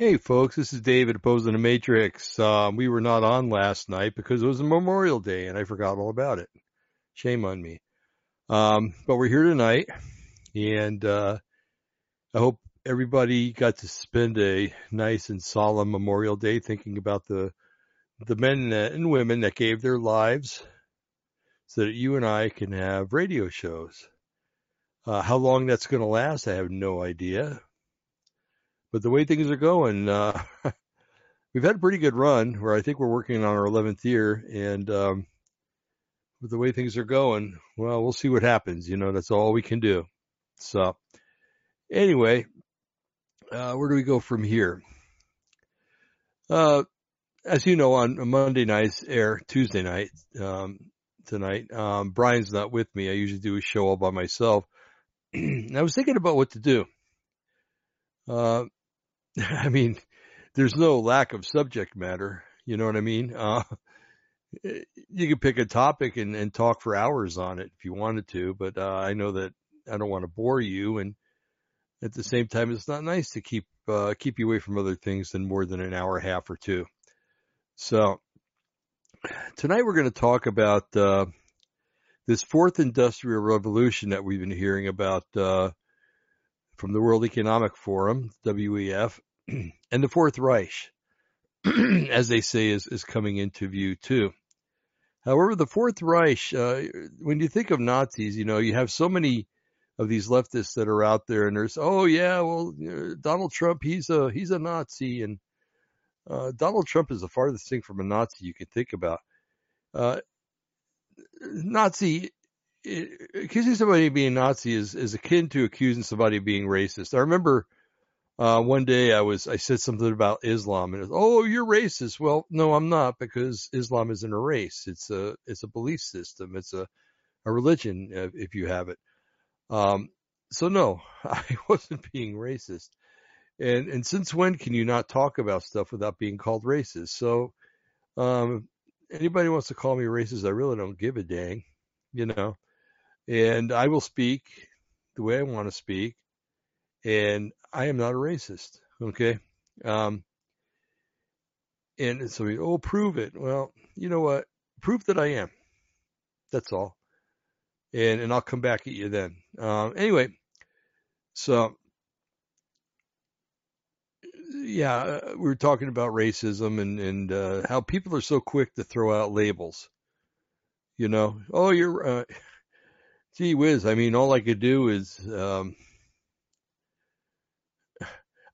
Hey folks, this is David opposing the Matrix. Um, we were not on last night because it was a Memorial Day and I forgot all about it. Shame on me. Um, but we're here tonight and, uh, I hope everybody got to spend a nice and solemn Memorial Day thinking about the, the men and women that gave their lives so that you and I can have radio shows. Uh, how long that's going to last, I have no idea. But the way things are going, uh, we've had a pretty good run where I think we're working on our 11th year. And um, with the way things are going, well, we'll see what happens. You know, that's all we can do. So, anyway, uh, where do we go from here? Uh, as you know, on Monday nights air, Tuesday night, um, tonight, um, Brian's not with me. I usually do a show all by myself. I was thinking about what to do. Uh, I mean, there's no lack of subject matter. You know what I mean? Uh, you could pick a topic and, and talk for hours on it if you wanted to, but uh, I know that I don't want to bore you, and at the same time, it's not nice to keep uh, keep you away from other things than more than an hour, half or two. So tonight we're going to talk about uh, this fourth industrial revolution that we've been hearing about uh, from the World Economic Forum, WEF, and the Fourth Reich, as they say, is, is coming into view too. However, the Fourth Reich, uh, when you think of Nazis, you know, you have so many of these leftists that are out there, and there's, oh yeah, well, Donald Trump, he's a he's a Nazi, and uh, Donald Trump is the farthest thing from a Nazi you can think about. Uh, Nazi, accusing somebody of being Nazi is, is akin to accusing somebody of being racist. I remember uh, one day I was I said something about Islam and was, oh you're racist. Well, no, I'm not because Islam isn't a race. It's a it's a belief system. It's a a religion uh, if you have it. Um, so no, I wasn't being racist. And and since when can you not talk about stuff without being called racist? So um, anybody wants to call me racist, I really don't give a dang, you know. And I will speak the way I want to speak, and I am not a racist, okay? Um, and so we, oh, prove it. Well, you know what? Prove that I am. That's all. And and I'll come back at you then. Um, anyway, so yeah, uh, we were talking about racism and and uh, how people are so quick to throw out labels. You know, oh, you're, uh, gee whiz. I mean, all I could do is, um,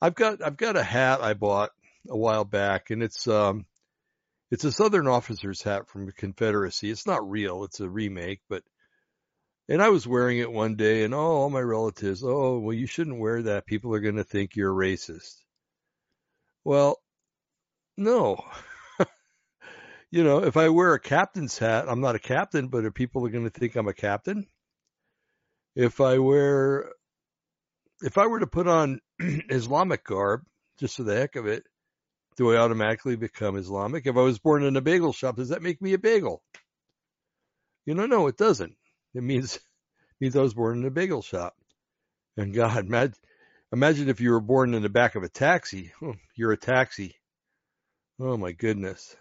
I've got I've got a hat I bought a while back, and it's um, it's a Southern officer's hat from the Confederacy. It's not real; it's a remake, but. And I was wearing it one day, and oh, all my relatives, oh, well, you shouldn't wear that. People are going to think you're racist. Well, no. you know, if I wear a captain's hat, I'm not a captain, but are people are going to think I'm a captain? If I wear, if I were to put on Islamic garb, just for the heck of it, do I automatically become Islamic? If I was born in a bagel shop, does that make me a bagel? You know, no, it doesn't. It means, it means I was born in a bagel shop. And God, imagine, if you were born in the back of a taxi. Oh, you're a taxi. Oh my goodness.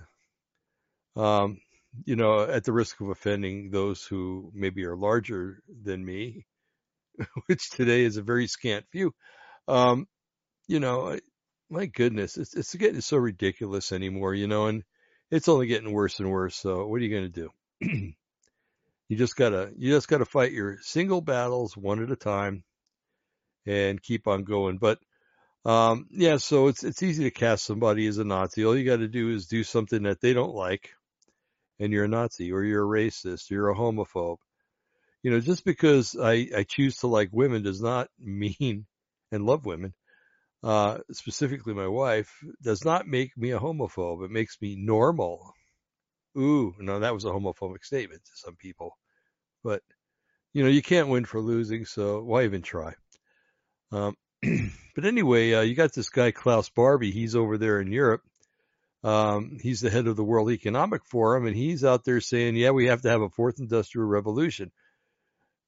Um, you know, at the risk of offending those who maybe are larger than me, which today is a very scant few. Um, you know, my goodness, it's, it's getting so ridiculous anymore, you know, and it's only getting worse and worse. So what are you going to do? you just gotta, you just gotta fight your single battles one at a time and keep on going. But um, yeah, so it's it's easy to cast somebody as a Nazi. All you got to do is do something that they don't like, and you're a Nazi, or you're a racist, or you're a homophobe. You know, just because I, I choose to like women does not mean and love women, uh, specifically my wife, does not make me a homophobe. It makes me normal. Ooh, no, that was a homophobic statement to some people, but you know, you can't win for losing, so why even try? Um, but anyway, uh, you got this guy Klaus Barbie. He's over there in Europe. Um, he's the head of the World Economic Forum, and he's out there saying, "Yeah, we have to have a fourth industrial revolution,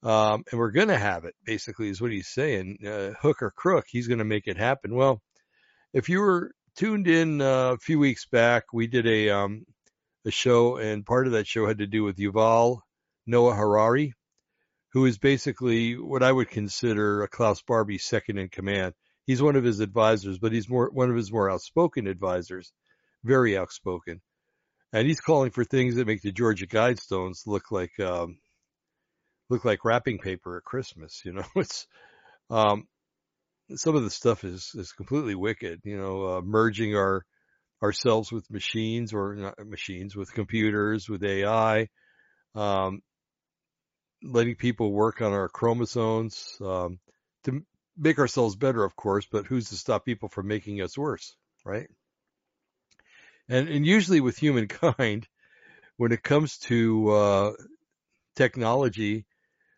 um, and we're going to have it." Basically, is what he's saying. Uh, hook or crook, he's going to make it happen. Well, if you were tuned in uh, a few weeks back, we did a um, a show, and part of that show had to do with Yuval Noah Harari, who is basically what I would consider a Klaus Barbie second in command. He's one of his advisors, but he's more one of his more outspoken advisors, very outspoken, and he's calling for things that make the Georgia Guidestones look like um, look like wrapping paper at Christmas. You know, it's um, some of the stuff is is completely wicked. You know, uh, merging our ourselves with machines or not machines with computers with AI, um, letting people work on our chromosomes um, to make ourselves better, of course. But who's to stop people from making us worse, right? And and usually with humankind, when it comes to uh, technology,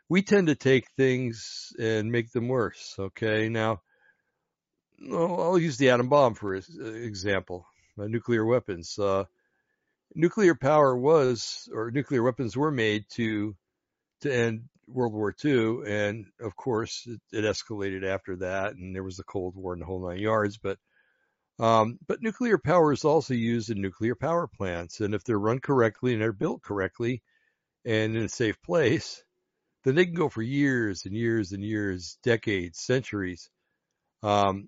we tend to take things and make them worse. Okay, now I'll use the atom bomb for example, uh, nuclear weapons. Uh, nuclear power was, or nuclear weapons were made to to end World War II, and of course it, it escalated after that, and there was the Cold War and the whole nine yards. But um, but nuclear power is also used in nuclear power plants, and if they're run correctly and they're built correctly and in a safe place, then they can go for years and years and years, decades, centuries, um,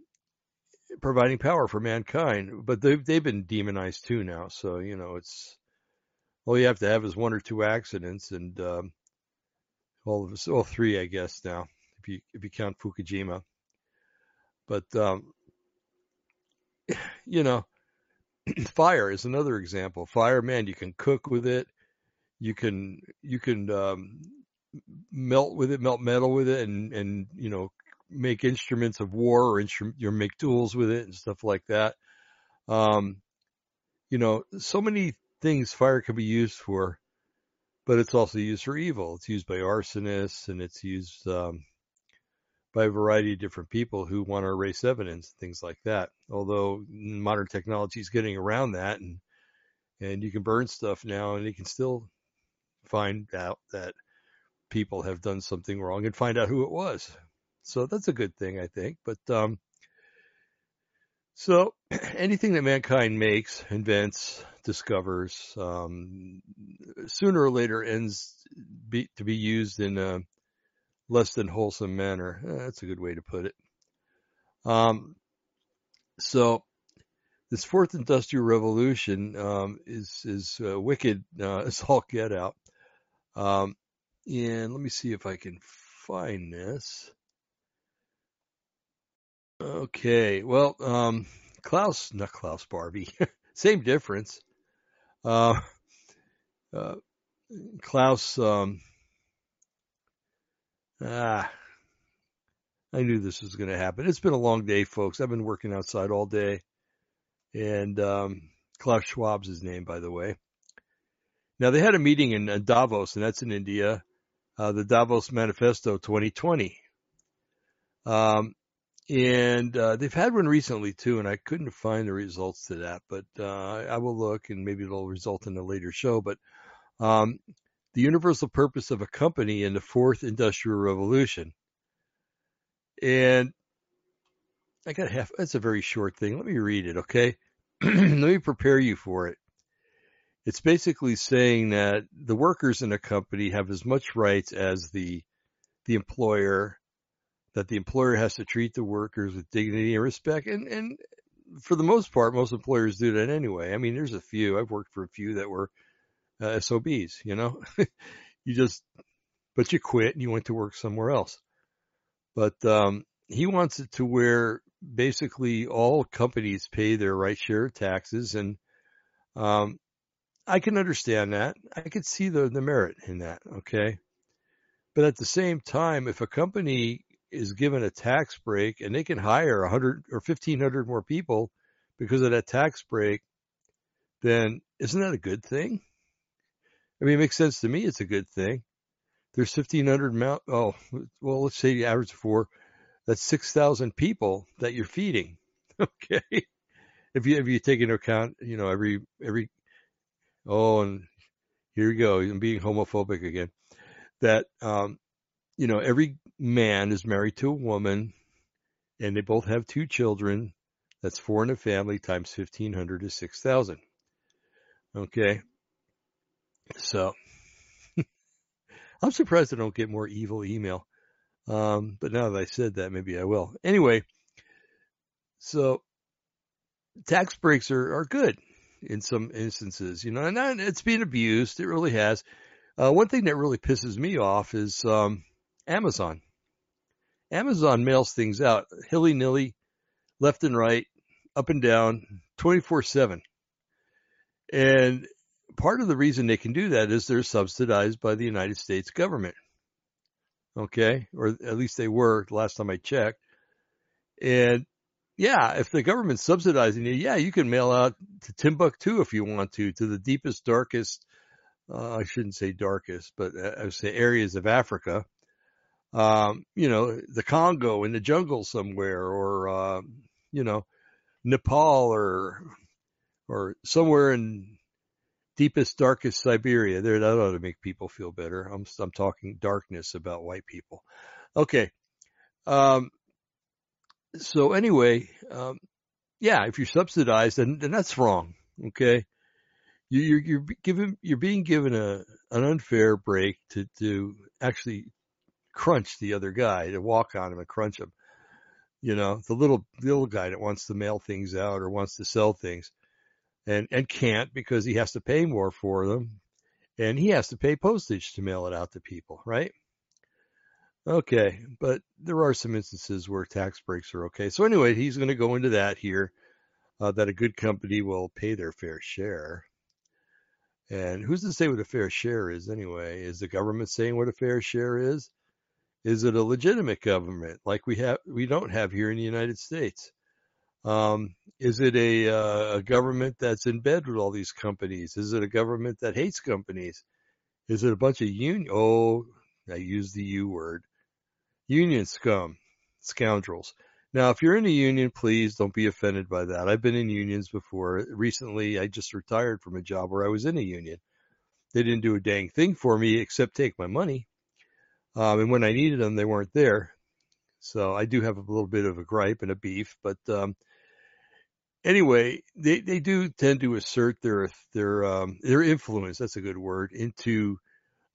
providing power for mankind. But they've they've been demonized too now. So you know, it's all you have to have is one or two accidents, and um, all of us, all three, I guess now, if you if you count Fukushima. But um, you know, fire is another example. Fire, man, you can cook with it. You can you can um, melt with it, melt metal with it, and and you know make instruments of war or instrument, you make tools with it and stuff like that. Um, you know, so many things fire can be used for, but it's also used for evil. It's used by arsonists and it's used um, by a variety of different people who want to erase evidence, and things like that. Although modern technology is getting around that, and and you can burn stuff now, and you can still find out that people have done something wrong and find out who it was. So that's a good thing, I think. But um, so anything that mankind makes, invents, discovers, um, sooner or later ends be, to be used in a less than wholesome manner. Eh, that's a good way to put it. Um, so this fourth industrial revolution um, is is uh, wicked uh, as all get out. Um, and let me see if I can find this. Okay, well, um, Klaus, not Klaus Barbie, same difference. Uh, uh, Klaus, um, ah, I knew this was going to happen. It's been a long day, folks. I've been working outside all day, and um, Klaus Schwab's his name, by the way. Now they had a meeting in uh, Davos, and that's in India, uh, the Davos Manifesto 2020. Um, and uh, they've had one recently too, and I couldn't find the results to that, but uh, I will look, and maybe it'll result in a later show. But um, the universal purpose of a company in the fourth industrial revolution, and I got half. That's a very short thing. Let me read it, okay? Let me prepare you for it. It's basically saying that the workers in a company have as much rights as the the employer, that the employer has to treat the workers with dignity and respect, and and for the most part, most employers do that anyway. I mean, there's a few. I've worked for a few that were uh, SOBs. You know, you just but you quit and you went to work somewhere else. But um, he wants it to where basically all companies pay their right share of taxes and um, I can understand that. I could see the, the merit in that. Okay. But at the same time, if a company is given a tax break and they can hire a hundred or fifteen hundred more people because of that tax break, then isn't that a good thing? I mean, it makes sense to me. It's a good thing. There's 1500 mount. Oh, well, let's say the average four. That's 6,000 people that you're feeding. Okay. If you, if you take into account, you know, every, every oh, and here we go. I'm being homophobic again. That, um, you know, every man is married to a woman and they both have two children. That's four in a family times 1500 is 6,000. Okay. So I'm surprised I don't get more evil email. Um, but now that I said that, maybe I will. Anyway, so tax breaks are, are good in some instances, you know, and it's being abused. It really has. Uh, one thing that really pisses me off is um, Amazon. Amazon mails things out hilly nilly, left and right, up and down, 24 7. And part of the reason they can do that is they're subsidized by the United States government. Okay. Or at least they were last time I checked. And yeah, if the government's subsidizing you, yeah, you can mail out to Timbuktu if you want to, to the deepest, darkest, uh, I shouldn't say darkest, but I would say areas of Africa. Um, you know, the Congo in the jungle somewhere or, uh, you know, Nepal or, or somewhere in deepest, darkest Siberia. There, that ought to make people feel better. I'm, I'm talking darkness about white people. Okay. Um, so anyway, um, yeah, if you're subsidized, then, then that's wrong. Okay. You, you're, you're given, you're being given a, an unfair break to, to actually crunch the other guy, to walk on him and crunch him. You know, the little, little guy that wants to mail things out or wants to sell things and, and can't because he has to pay more for them and he has to pay postage to mail it out to people, right? Okay, but there are some instances where tax breaks are okay. So anyway, he's going to go into that here, uh, that a good company will pay their fair share. And who's to say what a fair share is anyway? Is the government saying what a fair share is? Is it a legitimate government like we have we don't have here in the United States? Um, is it a, uh, a government that's in bed with all these companies? Is it a government that hates companies? Is it a bunch of union? Oh, I use the U word. Union scum, scoundrels. Now, if you're in a union, please don't be offended by that. I've been in unions before. Recently, I just retired from a job where I was in a union. They didn't do a dang thing for me except take my money. Um, and when I needed them, they weren't there. So I do have a little bit of a gripe and a beef, but um, anyway, they, they do tend to assert their their um, their influence. That's a good word into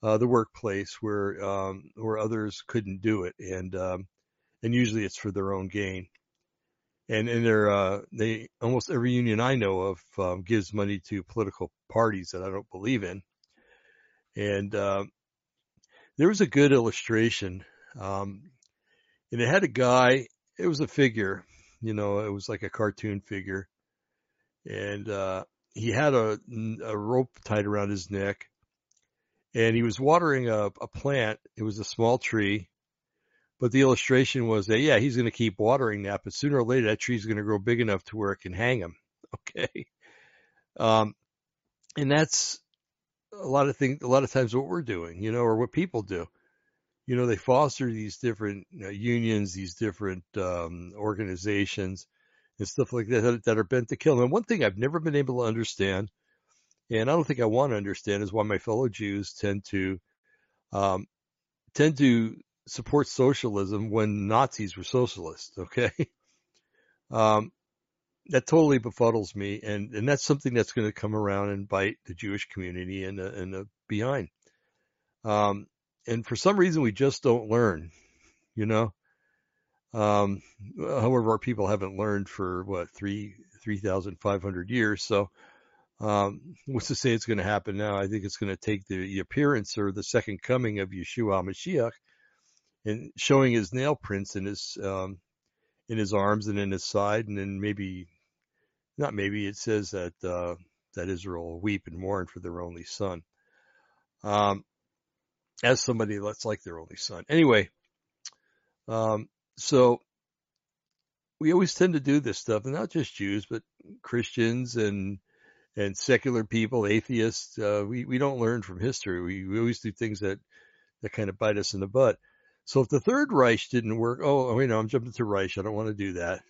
uh, the workplace where um, where others couldn't do it, and um, and usually it's for their own gain. And and they're uh, they almost every union I know of um, gives money to political parties that I don't believe in. And uh, there was a good illustration, um, and it had a guy. It was a figure you know, it was like a cartoon figure. And, uh, he had a, a rope tied around his neck and he was watering a, a plant. It was a small tree, but the illustration was that, yeah, he's going to keep watering that, but sooner or later that tree's going to grow big enough to where it can hang him. Okay. Um, and that's a lot of things, a lot of times what we're doing, you know, or what people do you know, they foster these different you know, unions, these different um, organizations and stuff like that that are bent to kill. And one thing I've never been able to understand, and I don't think I want to understand, is why my fellow Jews tend to um, tend to support socialism when Nazis were socialists. Okay, um, that totally befuddles me, and and that's something that's going to come around and bite the Jewish community in the, in the behind. Um, and for some reason we just don't learn, you know. Um, however, our people haven't learned for what three three thousand five hundred years. So, um, what's to say it's going to happen now? I think it's going to take the, the, appearance or the second coming of Yeshua Mashiach and showing his nail prints in his um, in his arms and in his side, and then maybe not maybe it says that uh, that Israel will weep and mourn for their only son. Um, as somebody that's like their only son. Anyway, um, so we always tend to do this stuff, and not just Jews, but Christians and and secular people, atheists. Uh, we we don't learn from history. We we always do things that that kind of bite us in the butt. So if the Third Reich didn't work, oh, you no, I'm jumping to Reich. I don't want to do that.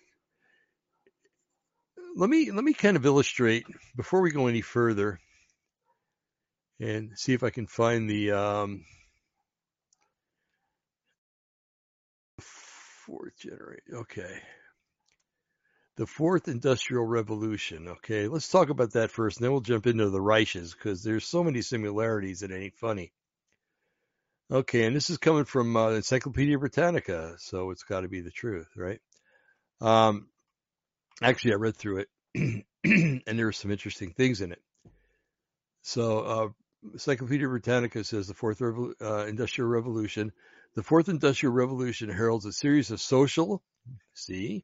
Let me let me kind of illustrate before we go any further, and see if I can find the um, fourth generation. Okay. the fourth industrial revolution. Okay, let's talk about that first, and then we'll jump into the Reiches because there's so many similarities it ain't funny. Okay, and this is coming from uh, Encyclopedia Britannica, so it's got to be the truth, right? Um, actually, I read through it, and there are some interesting things in it. So, uh, Encyclopedia Britannica says the fourth Revo- uh, industrial revolution. The fourth industrial revolution heralds a series of social, see,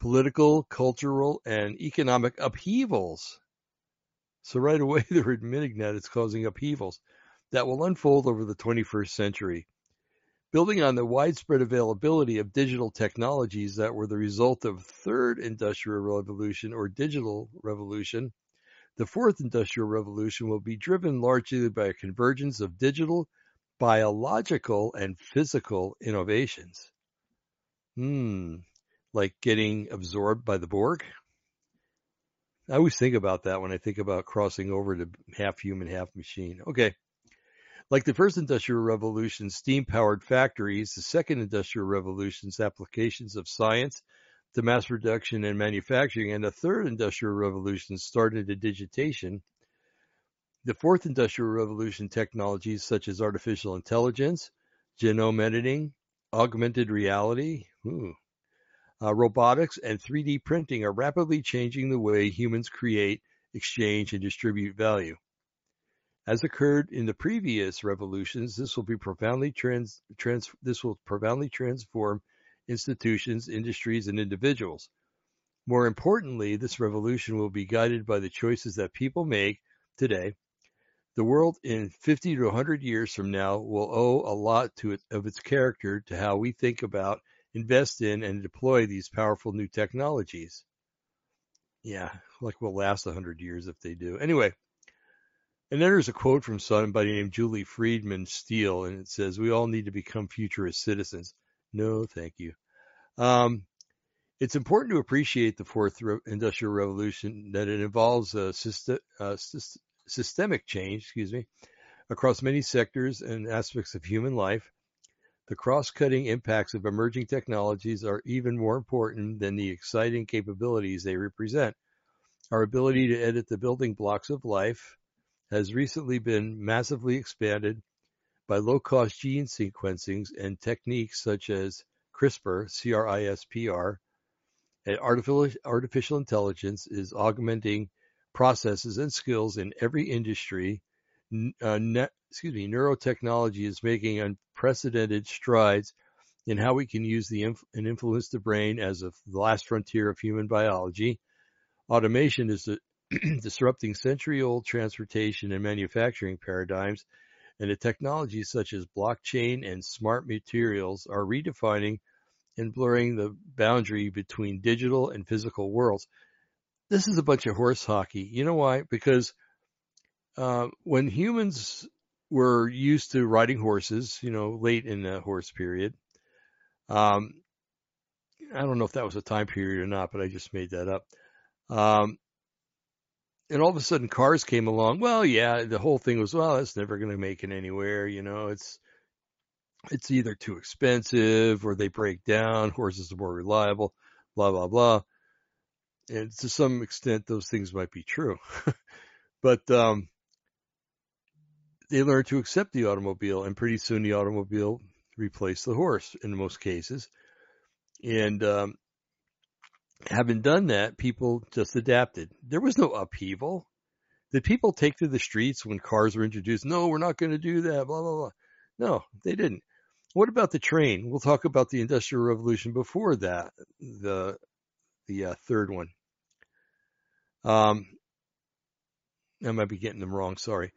political, cultural, and economic upheavals. So right away they're admitting that it's causing upheavals that will unfold over the 21st century. Building on the widespread availability of digital technologies that were the result of third industrial revolution or digital revolution, the fourth industrial revolution will be driven largely by a convergence of digital, biological, and physical innovations. Hmm, like getting absorbed by the Borg? I always think about that when I think about crossing over to half human, half machine. Okay. Like the first industrial revolution, steam powered factories, the second industrial revolution's applications of science to mass production and manufacturing, and the third industrial revolution started into digitation. The fourth industrial revolution technologies such as artificial intelligence, genome editing, augmented reality, ooh, uh, robotics, and 3D printing are rapidly changing the way humans create, exchange, and distribute value. As occurred in the previous revolutions, this will be profoundly trans, trans this will profoundly transform institutions, industries, and individuals. More importantly, this revolution will be guided by the choices that people make today. The world in 50 to 100 years from now will owe a lot to it, of its character to how we think about, invest in, and deploy these powerful new technologies. Yeah, like will last 100 years if they do. Anyway, and then there's a quote from somebody named Julie Friedman Steele, and it says, We all need to become futurist citizens. No, thank you. Um, it's important to appreciate the fourth industrial revolution that it involves a system, uh, systemic change, excuse me, across many sectors and aspects of human life. The cross-cutting impacts of emerging technologies are even more important than the exciting capabilities they represent. Our ability to edit the building blocks of life, has recently been massively expanded by low-cost gene sequencing and techniques such as CRISPR, C-R-I-S-P-R, and artificial, artificial intelligence is augmenting processes and skills in every industry. Uh, ne- excuse me, neurotechnology is making unprecedented strides in how we can use the inf- and influence the brain as a, the last frontier of human biology. Automation is disrupting century-old transportation and manufacturing paradigms, and the technologies such as blockchain and smart materials are redefining and blurring the boundary between digital and physical worlds. This is a bunch of horse hockey. You know why? Because uh, when humans were used to riding horses, you know, late in the horse period, um, I don't know if that was a time period or not, but I just made that up. Um, and all of a sudden cars came along. Well, yeah, the whole thing was, well, it's never going to make it anywhere. You know, it's, it's either too expensive or they break down. Horses are more reliable, blah, blah, blah. And to some extent, those things might be true, but, um, they learned to accept the automobile and pretty soon the automobile replaced the horse in most cases. And, um, having done that, people just adapted. There was no upheaval. Did people take to the streets when cars were introduced? No, we're not going to do that. Blah blah blah. No, they didn't. What about the train? We'll talk about the Industrial Revolution before that, the the uh, third one. Um, I might be getting them wrong. Sorry.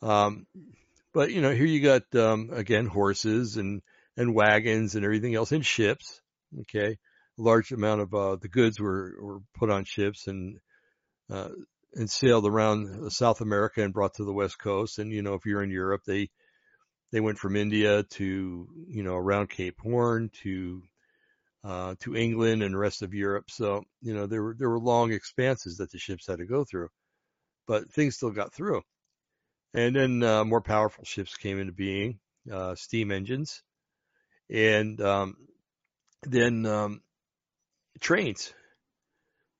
Um, but you know, here you got um, again horses and and wagons and everything else and ships. Okay, a large amount of uh, the goods were, were put on ships and uh, and sailed around South America and brought to the West Coast. And you know, if you're in Europe, they they went from India to you know around Cape Horn to uh, to England and the rest of Europe. So you know there were there were long expanses that the ships had to go through, but things still got through. And then uh, more powerful ships came into being, uh, steam engines, and um, then um, trains.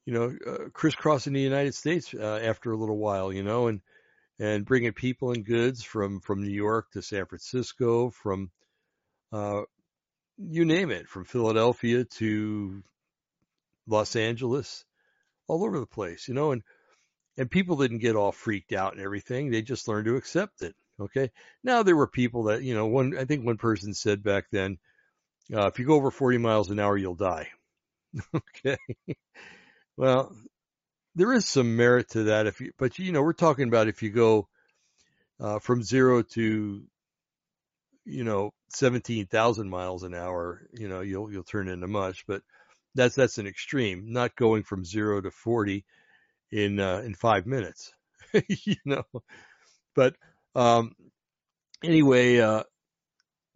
you know, uh, crisscrossing the United States uh, after a little while, you know, and and bringing people and goods from from New York to San Francisco, from uh, you name it, from Philadelphia to Los Angeles, all over the place, you know, and and people didn't get all freaked out and everything. They just learned to accept it. Okay. Now there were people that, you know, one, I think one person said back then, uh, if you go over 40 miles an hour, you'll die. okay. well, there is some merit to that. If you, but you know, we're talking about if you go, uh, from zero to, you know, 17,000 miles an hour, you know, you'll, you'll turn into mush, but that's, that's an extreme, not going from zero to 40 in, uh, in five minutes, you know, but, um, anyway, uh,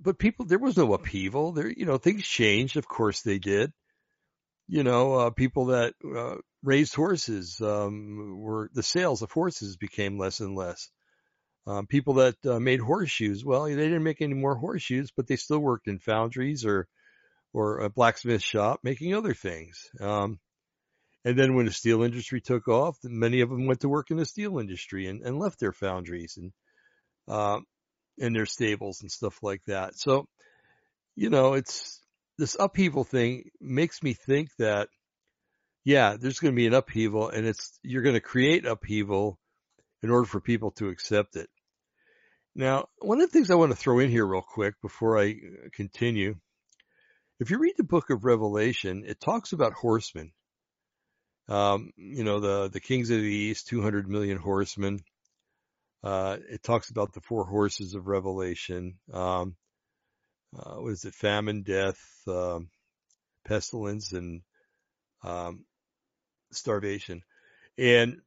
but people, there was no upheaval there, you know, things changed. Of course they did. You know, uh, people that, uh, raised horses, um, were, the sales of horses became less and less. Um, people that uh, made horseshoes, well, they didn't make any more horseshoes, but they still worked in foundries or, or a blacksmith shop making other things. Um, and then when the steel industry took off, many of them went to work in the steel industry and, and left their foundries and, and their stables and stuff like that. So, you know, it's this upheaval thing makes me think that, yeah, there's going to be an upheaval and it's, you're going to create upheaval in order for people to accept it. Now, one of the things I want to throw in here real quick before I uh, continue, if you read the book of Revelation, it talks about horsemen. Um, you know, the, the kings of the east, 200 million horsemen. Uh, it talks about the four horses of Revelation. Um, uh, what is it? Famine, death, um, pestilence, and um, starvation. And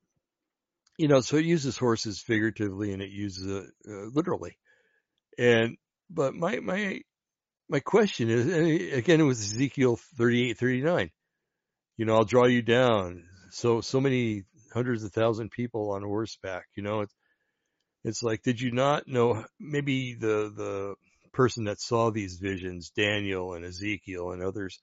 you know, so it uses horses figuratively and it uses uh, literally. And, but my, my, my question is, again, it was Ezekiel 38, 39. You know, I'll draw you down. So, so many hundreds of thousand people on horseback, you know, it's, it's like, did you not know maybe the, the person that saw these visions, Daniel and Ezekiel and others,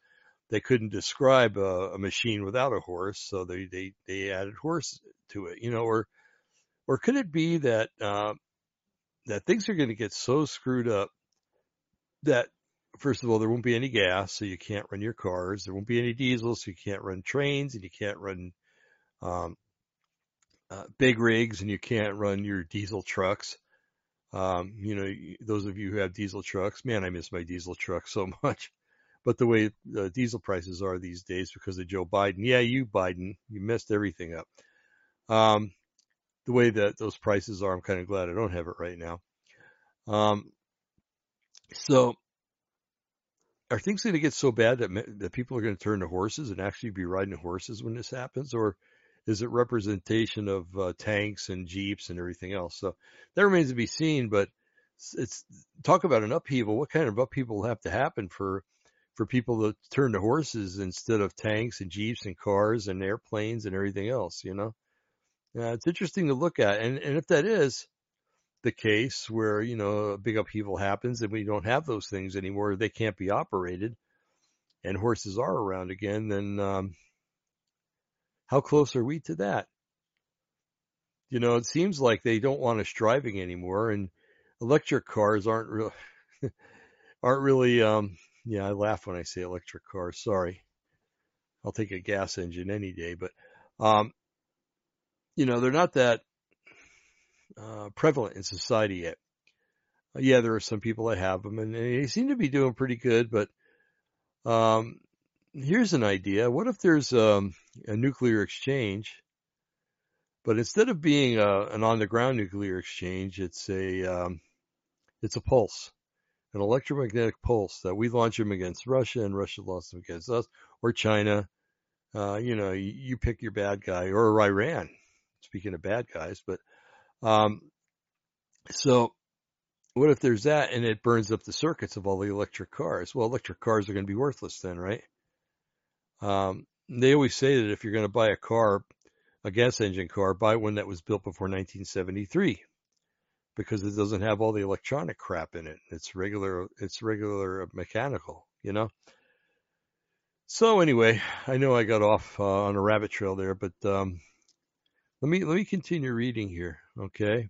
they couldn't describe a, a, machine without a horse, so they they they added horse to it, you know, or or could it be that uh, that things are going to get so screwed up that first of all there won't be any gas, so you can't run your cars. There won't be any diesel, so you can't run trains, and you can't run um, uh, big rigs, and you can't run your diesel trucks. Um, you know, those of you who have diesel trucks, man, I miss my diesel truck so much. But the way the diesel prices are these days because of Joe Biden, yeah, you Biden, you messed everything up. Um, the way that those prices are, I'm kind of glad I don't have it right now. Um, so are things going to get so bad that that people are going to turn to horses and actually be riding horses when this happens, or is it representation of uh, tanks and jeeps and everything else? So that remains to be seen. But it's, it's talk about an upheaval. What kind of upheaval will have to happen for for people to turn to horses instead of tanks and jeeps and cars and airplanes and everything else, you know? Yeah, it's interesting to look at. And, and if that is the case where, you know, a big upheaval happens and we don't have those things anymore, they can't be operated and horses are around again, then, um, how close are we to that? You know, it seems like they don't want us driving anymore and electric cars aren't real, aren't really, um, yeah, I laugh when I say electric cars. Sorry. I'll take a gas engine any day, but, um, you know, they're not that, uh, prevalent in society yet. Uh, yeah, there are some people that have them and they seem to be doing pretty good, but, um, here's an idea. What if there's, um, a nuclear exchange, but instead of being a, an on the ground nuclear exchange, it's a, um, it's a pulse an electromagnetic pulse that we launch them against Russia and Russia launches them against us or China. Uh, you know, you, pick your bad guy or Iran. Speaking of bad guys, but, um, so what if there's that and it burns up the circuits of all the electric cars? Well, electric cars are going to be worthless then, right? Um, they always say that if you're going to buy a car, a gas engine car, buy one that was built before 1973 because it doesn't have all the electronic crap in it. It's regular, it's regular mechanical, you know? So anyway, I know I got off uh, on a rabbit trail there, but um, let me let me continue reading here. Okay.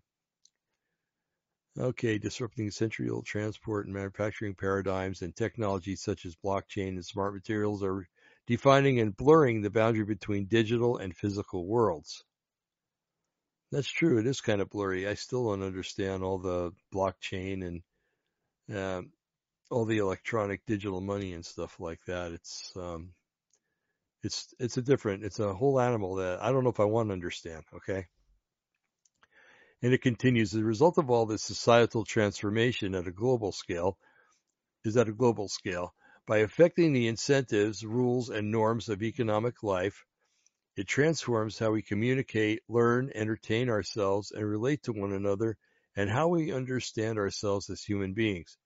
Okay, disrupting century-old transport and manufacturing paradigms and technologies such as blockchain and smart materials are defining and blurring the boundary between digital and physical worlds. That's true. It is kind of blurry. I still don't understand all the blockchain and um, all the electronic digital money and stuff like that. It's um, it's it's a different. It's a whole animal that I don't know if I want to understand. Okay. And it continues. The result of all this societal transformation at a global scale is at a global scale. By affecting the incentives, rules, and norms of economic life, it transforms how we communicate, learn, entertain ourselves, and relate to one another, and how we understand ourselves as human beings.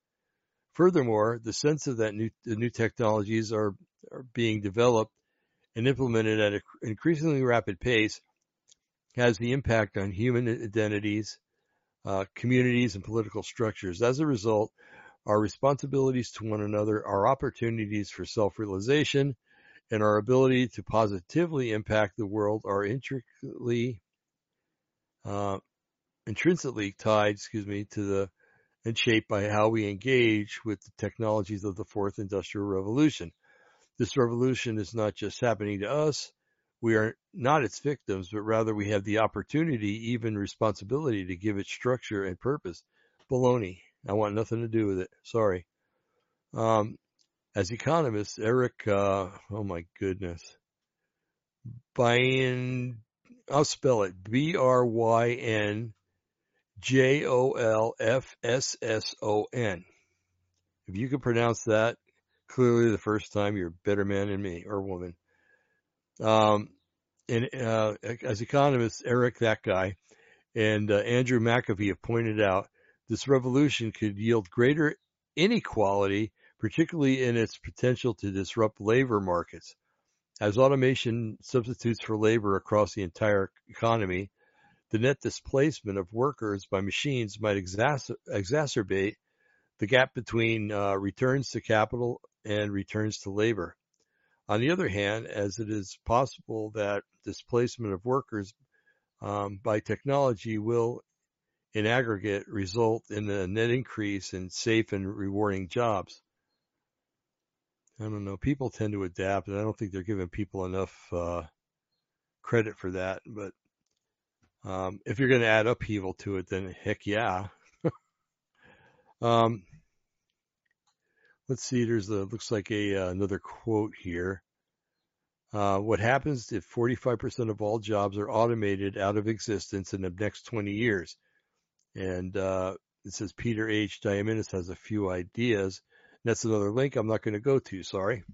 Furthermore, the sense of that new, the new technologies are, are being developed and implemented at an increasingly rapid pace has the impact on human identities, uh, communities, and political structures. As a result, our responsibilities to one another, our opportunities for self-realization, and our ability to positively impact the world are intricately, uh, intrinsically tied, excuse me, to the and shaped by how we engage with the technologies of the fourth industrial revolution. This revolution is not just happening to us, we are not its victims, but rather we have the opportunity, even responsibility to give it structure and purpose. Baloney. I want nothing to do with it. Sorry. Um, as economists, Erik, uh, oh my goodness. Bryn, I'll spell it B R Y N J O L F S S O N. If you can pronounce that clearly the first time, you're a better man than me or woman. Um, and uh, as economists, Erik, that guy, and uh, Andrew McAfee have pointed out, this revolution could yield greater inequality, particularly in its potential to disrupt labor markets. As automation substitutes for labor across the entire economy, the net displacement of workers by machines might exacer- exacerbate the gap between uh, returns to capital and returns to labor. On the other hand, as it is possible that displacement of workers um, by technology will, in aggregate, result in a net increase in safe and rewarding jobs. I don't know. People tend to adapt, and I don't think they're giving people enough uh, credit for that. But um, if you're going to add upheaval to it, then heck yeah. um, let's see. There's a looks like a uh, another quote here. Uh, what happens if 45% of all jobs are automated out of existence in the next 20 years? And uh, it says Peter H. Diamandis has a few ideas. That's another link I'm not going to go to. Sorry.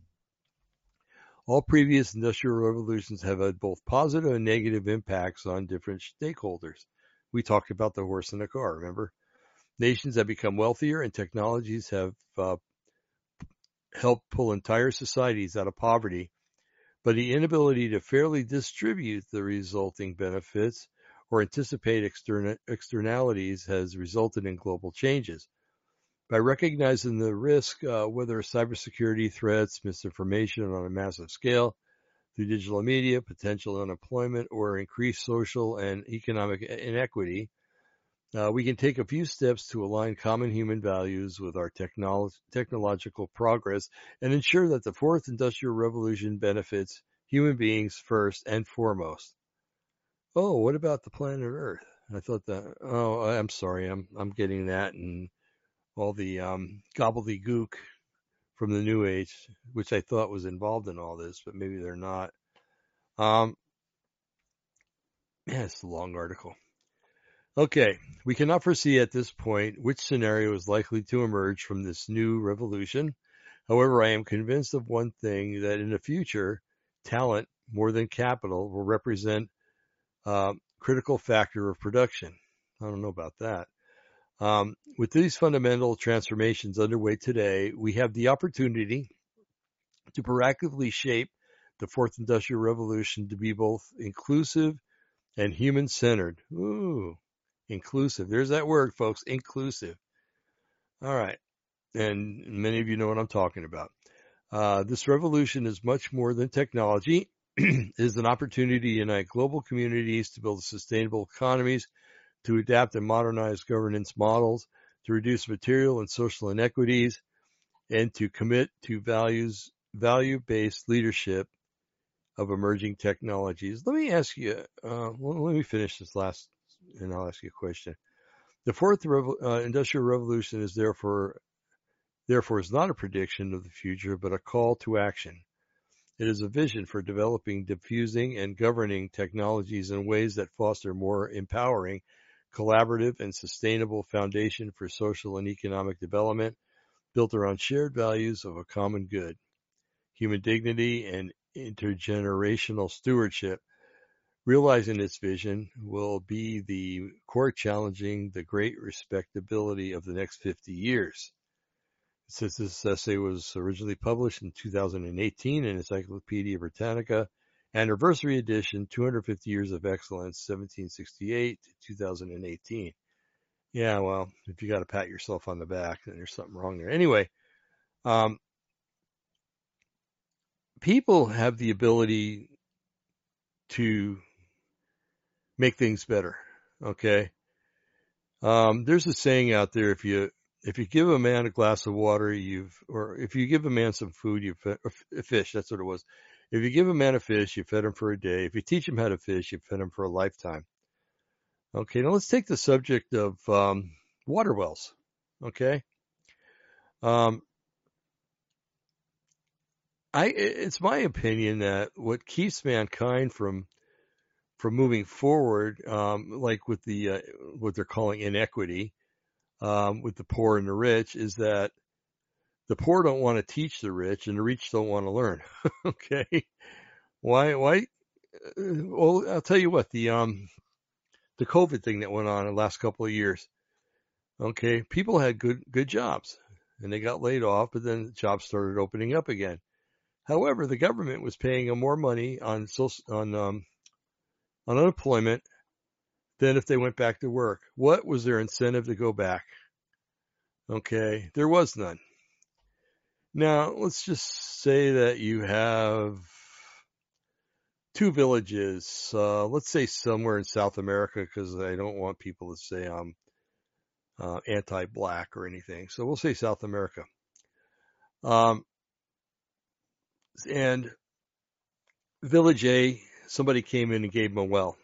All previous industrial revolutions have had both positive and negative impacts on different stakeholders. We talked about the horse and the car, remember? Nations have become wealthier and technologies have uh, helped pull entire societies out of poverty but the inability to fairly distribute the resulting benefits or anticipate externalities has resulted in global changes. By recognizing the risk, uh, whether cybersecurity threats, misinformation on a massive scale, through digital media, potential unemployment, or increased social and economic inequity, uh, we can take a few steps to align common human values with our technolo- technological progress and ensure that the fourth industrial revolution benefits human beings first and foremost. Oh, what about the planet Earth? I thought that. Oh, I'm sorry. I'm I'm getting that and all the um, gobbledygook from the New Age, which I thought was involved in all this, but maybe they're not. Um, yeah, it's a long article. Okay, we cannot foresee at this point which scenario is likely to emerge from this new revolution. However, I am convinced of one thing that in the future, talent more than capital will represent a critical factor of production. I don't know about that. Um, with these fundamental transformations underway today, we have the opportunity to proactively shape the fourth industrial revolution to be both inclusive and human centered. Ooh, Inclusive. There's that word, folks. Inclusive. All right. And many of you know what I'm talking about. Uh, this revolution is much more than technology. it is an opportunity to unite global communities to build sustainable economies, to adapt and modernize governance models, to reduce material and social inequities, and to commit to values, value-based leadership of emerging technologies. Let me ask you, uh, let me finish this last, and I'll ask you a question. The fourth revo- uh, industrial revolution is therefore, therefore is not a prediction of the future, but a call to action. It is a vision for developing, diffusing, and governing technologies in ways that foster more empowering, collaborative, and sustainable foundation for social and economic development built around shared values of a common good, human dignity, and intergenerational stewardship. Realizing this vision will be the core challenging the great respectability of the next 50 years. Since this essay was originally published in 2018 in Encyclopedia Britannica, Anniversary Edition, 250 Years of Excellence, 1768 to 2018. Yeah, well, if you got to pat yourself on the back, then there's something wrong there. Anyway, um, people have the ability to make things better. Okay. Um, there's a saying out there: if you if you give a man a glass of water, you've or if you give a man some food, you fed a fish. That's what it was. If you give a man a fish, you fed him for a day. If you teach him how to fish, you fed him for a lifetime. Okay, now let's take the subject of um, water wells. Okay, um, I it's my opinion that what keeps mankind from from moving forward, um, like with the uh, what they're calling inequity, um, with the poor and the rich, is that the poor don't want to teach the rich, and the rich don't want to learn. okay, why? Why? Uh, well, I'll tell you what the um the COVID thing that went on in the last couple of years. Okay, people had good good jobs, and they got laid off, but then jobs started opening up again. However, the government was paying them more money on social, on um, on unemployment than if they went back to work. What was their incentive to go back? Okay, there was none. Now, let's just say that you have two villages, uh, let's say somewhere in South America, because I don't want people to say I'm uh, anti-black or anything. So we'll say South America. Um, and Village A, somebody came in and gave them a well.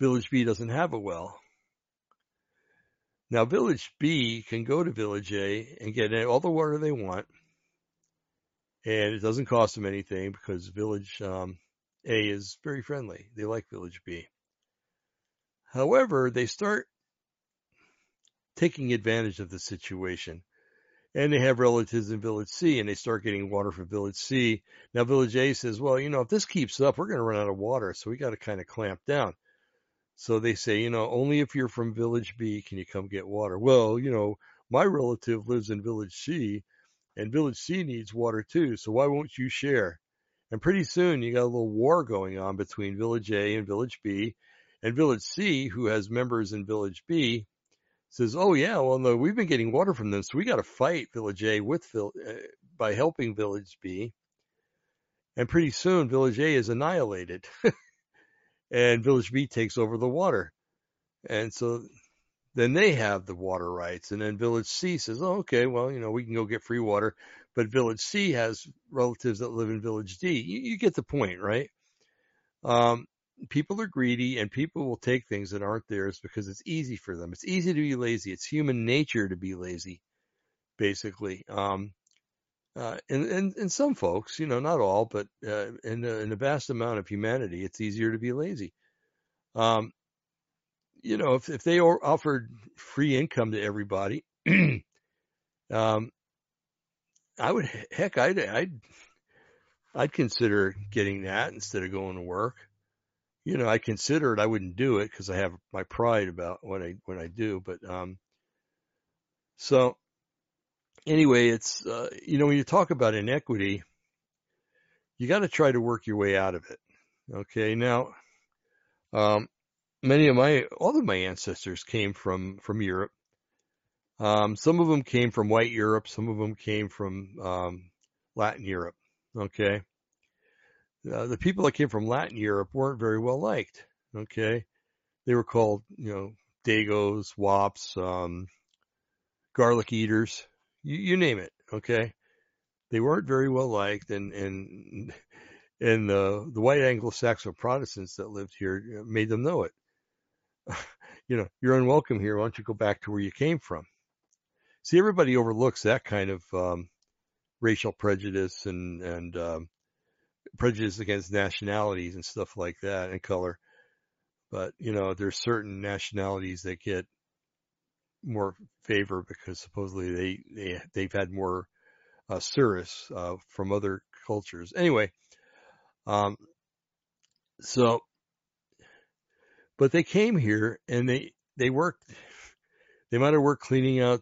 Village B doesn't have a well. Now Village B can go to Village A and get all the water they want. And it doesn't cost them anything because Village um, A is very friendly. They like Village B. However, they start taking advantage of the situation and they have relatives in Village C and they start getting water from Village C. Now Village A says, well, you know, if this keeps up, we're going to run out of water. So we got to kind of clamp down. So they say, you know, only if you're from Village B can you come get water. Well, you know, my relative lives in Village C and Village C needs water too. So why won't you share? And pretty soon you got a little war going on between Village A and Village B and Village C, who has members in Village B, says, "Oh yeah, well no, we've been getting water from them, so we got to fight Village A with uh, by helping Village B." And pretty soon, Village A is annihilated, and Village B takes over the water, and so then they have the water rights, and then Village C says, "Oh, okay, well, you know, we can go get free water," but Village C has relatives that live in Village D. You, you get the point, right? Um, people are greedy and people will take things that aren't theirs because it's easy for them. It's easy to be lazy. It's human nature to be lazy, basically. Um, uh, and, and, and some folks, you know, not all, but, uh, in the, in vast amount of humanity, it's easier to be lazy. Um, you know, if, if they offered free income to everybody, um, I would, heck, I'd, I'd, I'd consider getting that instead of going to work you know, I consider it. I wouldn't do it because I have my pride about what I what I do. But um, so anyway, it's uh, you know when you talk about inequity, you got to try to work your way out of it. Okay, now um, many of my all of my ancestors came from from Europe. Um, some of them came from white Europe. Some of them came from um, Latin Europe. Okay. Uh, the people that came from Latin Europe weren't very well liked. Okay. They were called, you know, Dagos, Wops, um, garlic eaters, you, you name it. Okay. They weren't very well liked and, and, and the, the white Anglo-Saxon Protestants that lived here made them know it. you know, you're unwelcome here. Why don't you go back to where you came from? See, everybody overlooks that kind of um, racial prejudice and and um, prejudice against nationalities and stuff like that and color. But you know, there's certain nationalities that get more favor because supposedly they they they've had more uh, service uh, from other cultures. Anyway, um, so but they came here and they they worked. They might have worked cleaning out,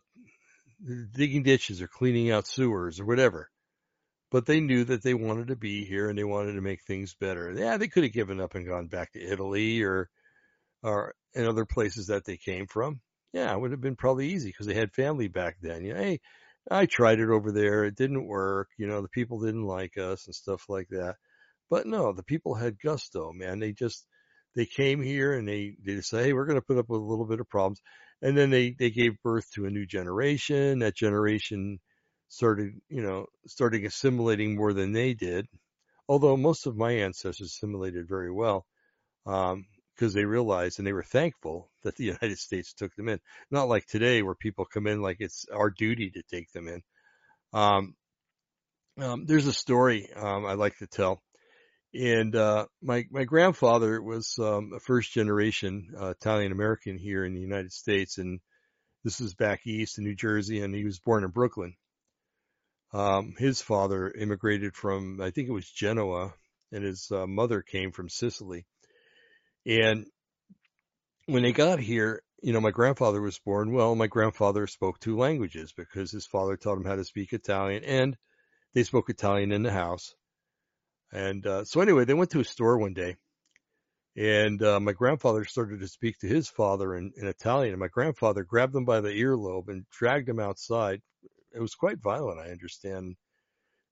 digging ditches or cleaning out sewers or whatever. But they knew that they wanted to be here and they wanted to make things better. Yeah, they could have given up and gone back to Italy or or in other places that they came from. Yeah, it would have been probably easy because they had family back then. You know, hey, I tried it over there. It didn't work. You know, the people didn't like us and stuff like that. But no, the people had gusto, man. They just, they came here and they, they say, hey, we're going to put up with a little bit of problems. And then they, they gave birth to a new generation. That generation started, you know, starting assimilating more than they did. Although most of my ancestors assimilated very well. Um, because they realized and they were thankful that the United States took them in. Not like today where people come in like it's our duty to take them in. Um, um, there's a story um, I like to tell, and uh, my my grandfather was um, a first generation uh, Italian American here in the United States, and this was back east in New Jersey, and he was born in Brooklyn. Um, his father immigrated from I think it was Genoa, and his uh, mother came from Sicily and when they got here, you know, my grandfather was born. Well, my grandfather spoke two languages because his father taught him how to speak Italian and they spoke Italian in the house. And uh, so anyway, they went to a store one day and uh, my grandfather started to speak to his father in, in Italian. And my grandfather grabbed him by the earlobe and dragged him outside. It was quite violent, I understand.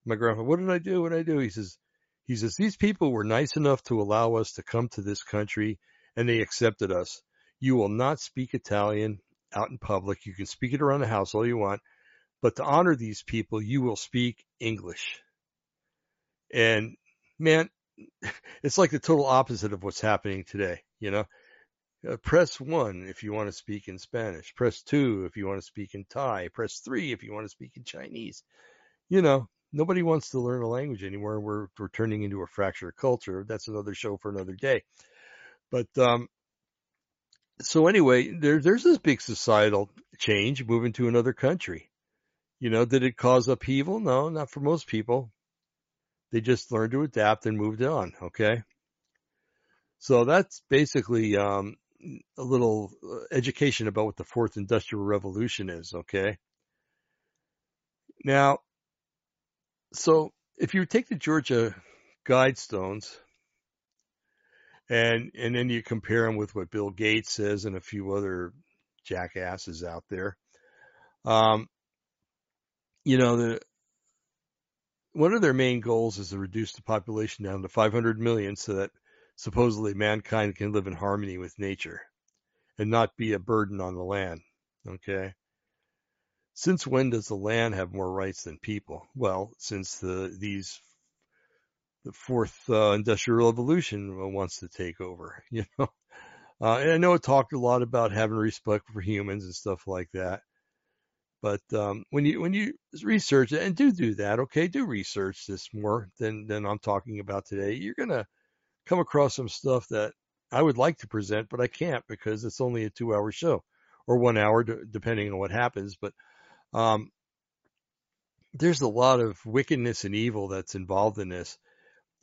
My grandfather, what did I do? What did I do? He says, he says, these people were nice enough to allow us to come to this country and they accepted us. You will not speak Italian out in public. You can speak it around the house all you want, but to honor these people, you will speak English. And man, it's like the total opposite of what's happening today, you know? Uh, press one if you want to speak in Spanish. Press two if you want to speak in Thai. Press three if you want to speak in Chinese. You know, nobody wants to learn a language anymore. We're we're turning into a fractured culture. That's another show for another day. But um, so anyway, there, there's this big societal change moving to another country. You know, did it cause upheaval? No, not for most people. They just learned to adapt and moved on. Okay. So that's basically um, a little uh, education about what the fourth industrial revolution is. Okay. Now, so if you take the Georgia Guidestones and and then you compare them with what Bill Gates says and a few other jackasses out there, um, you know the one of their main goals is to reduce the population down to 500 million so that supposedly mankind can live in harmony with nature and not be a burden on the land. Okay. Since when does the land have more rights than people? Well, since the these the fourth uh, industrial revolution wants to take over, you know. Uh, and I know it talked a lot about having respect for humans and stuff like that. But um, when you when you research it and do do that, okay, do research this more than than I'm talking about today. You're gonna come across some stuff that I would like to present, but I can't because it's only a two hour show or one hour, depending on what happens. But um, there's a lot of wickedness and evil that's involved in this.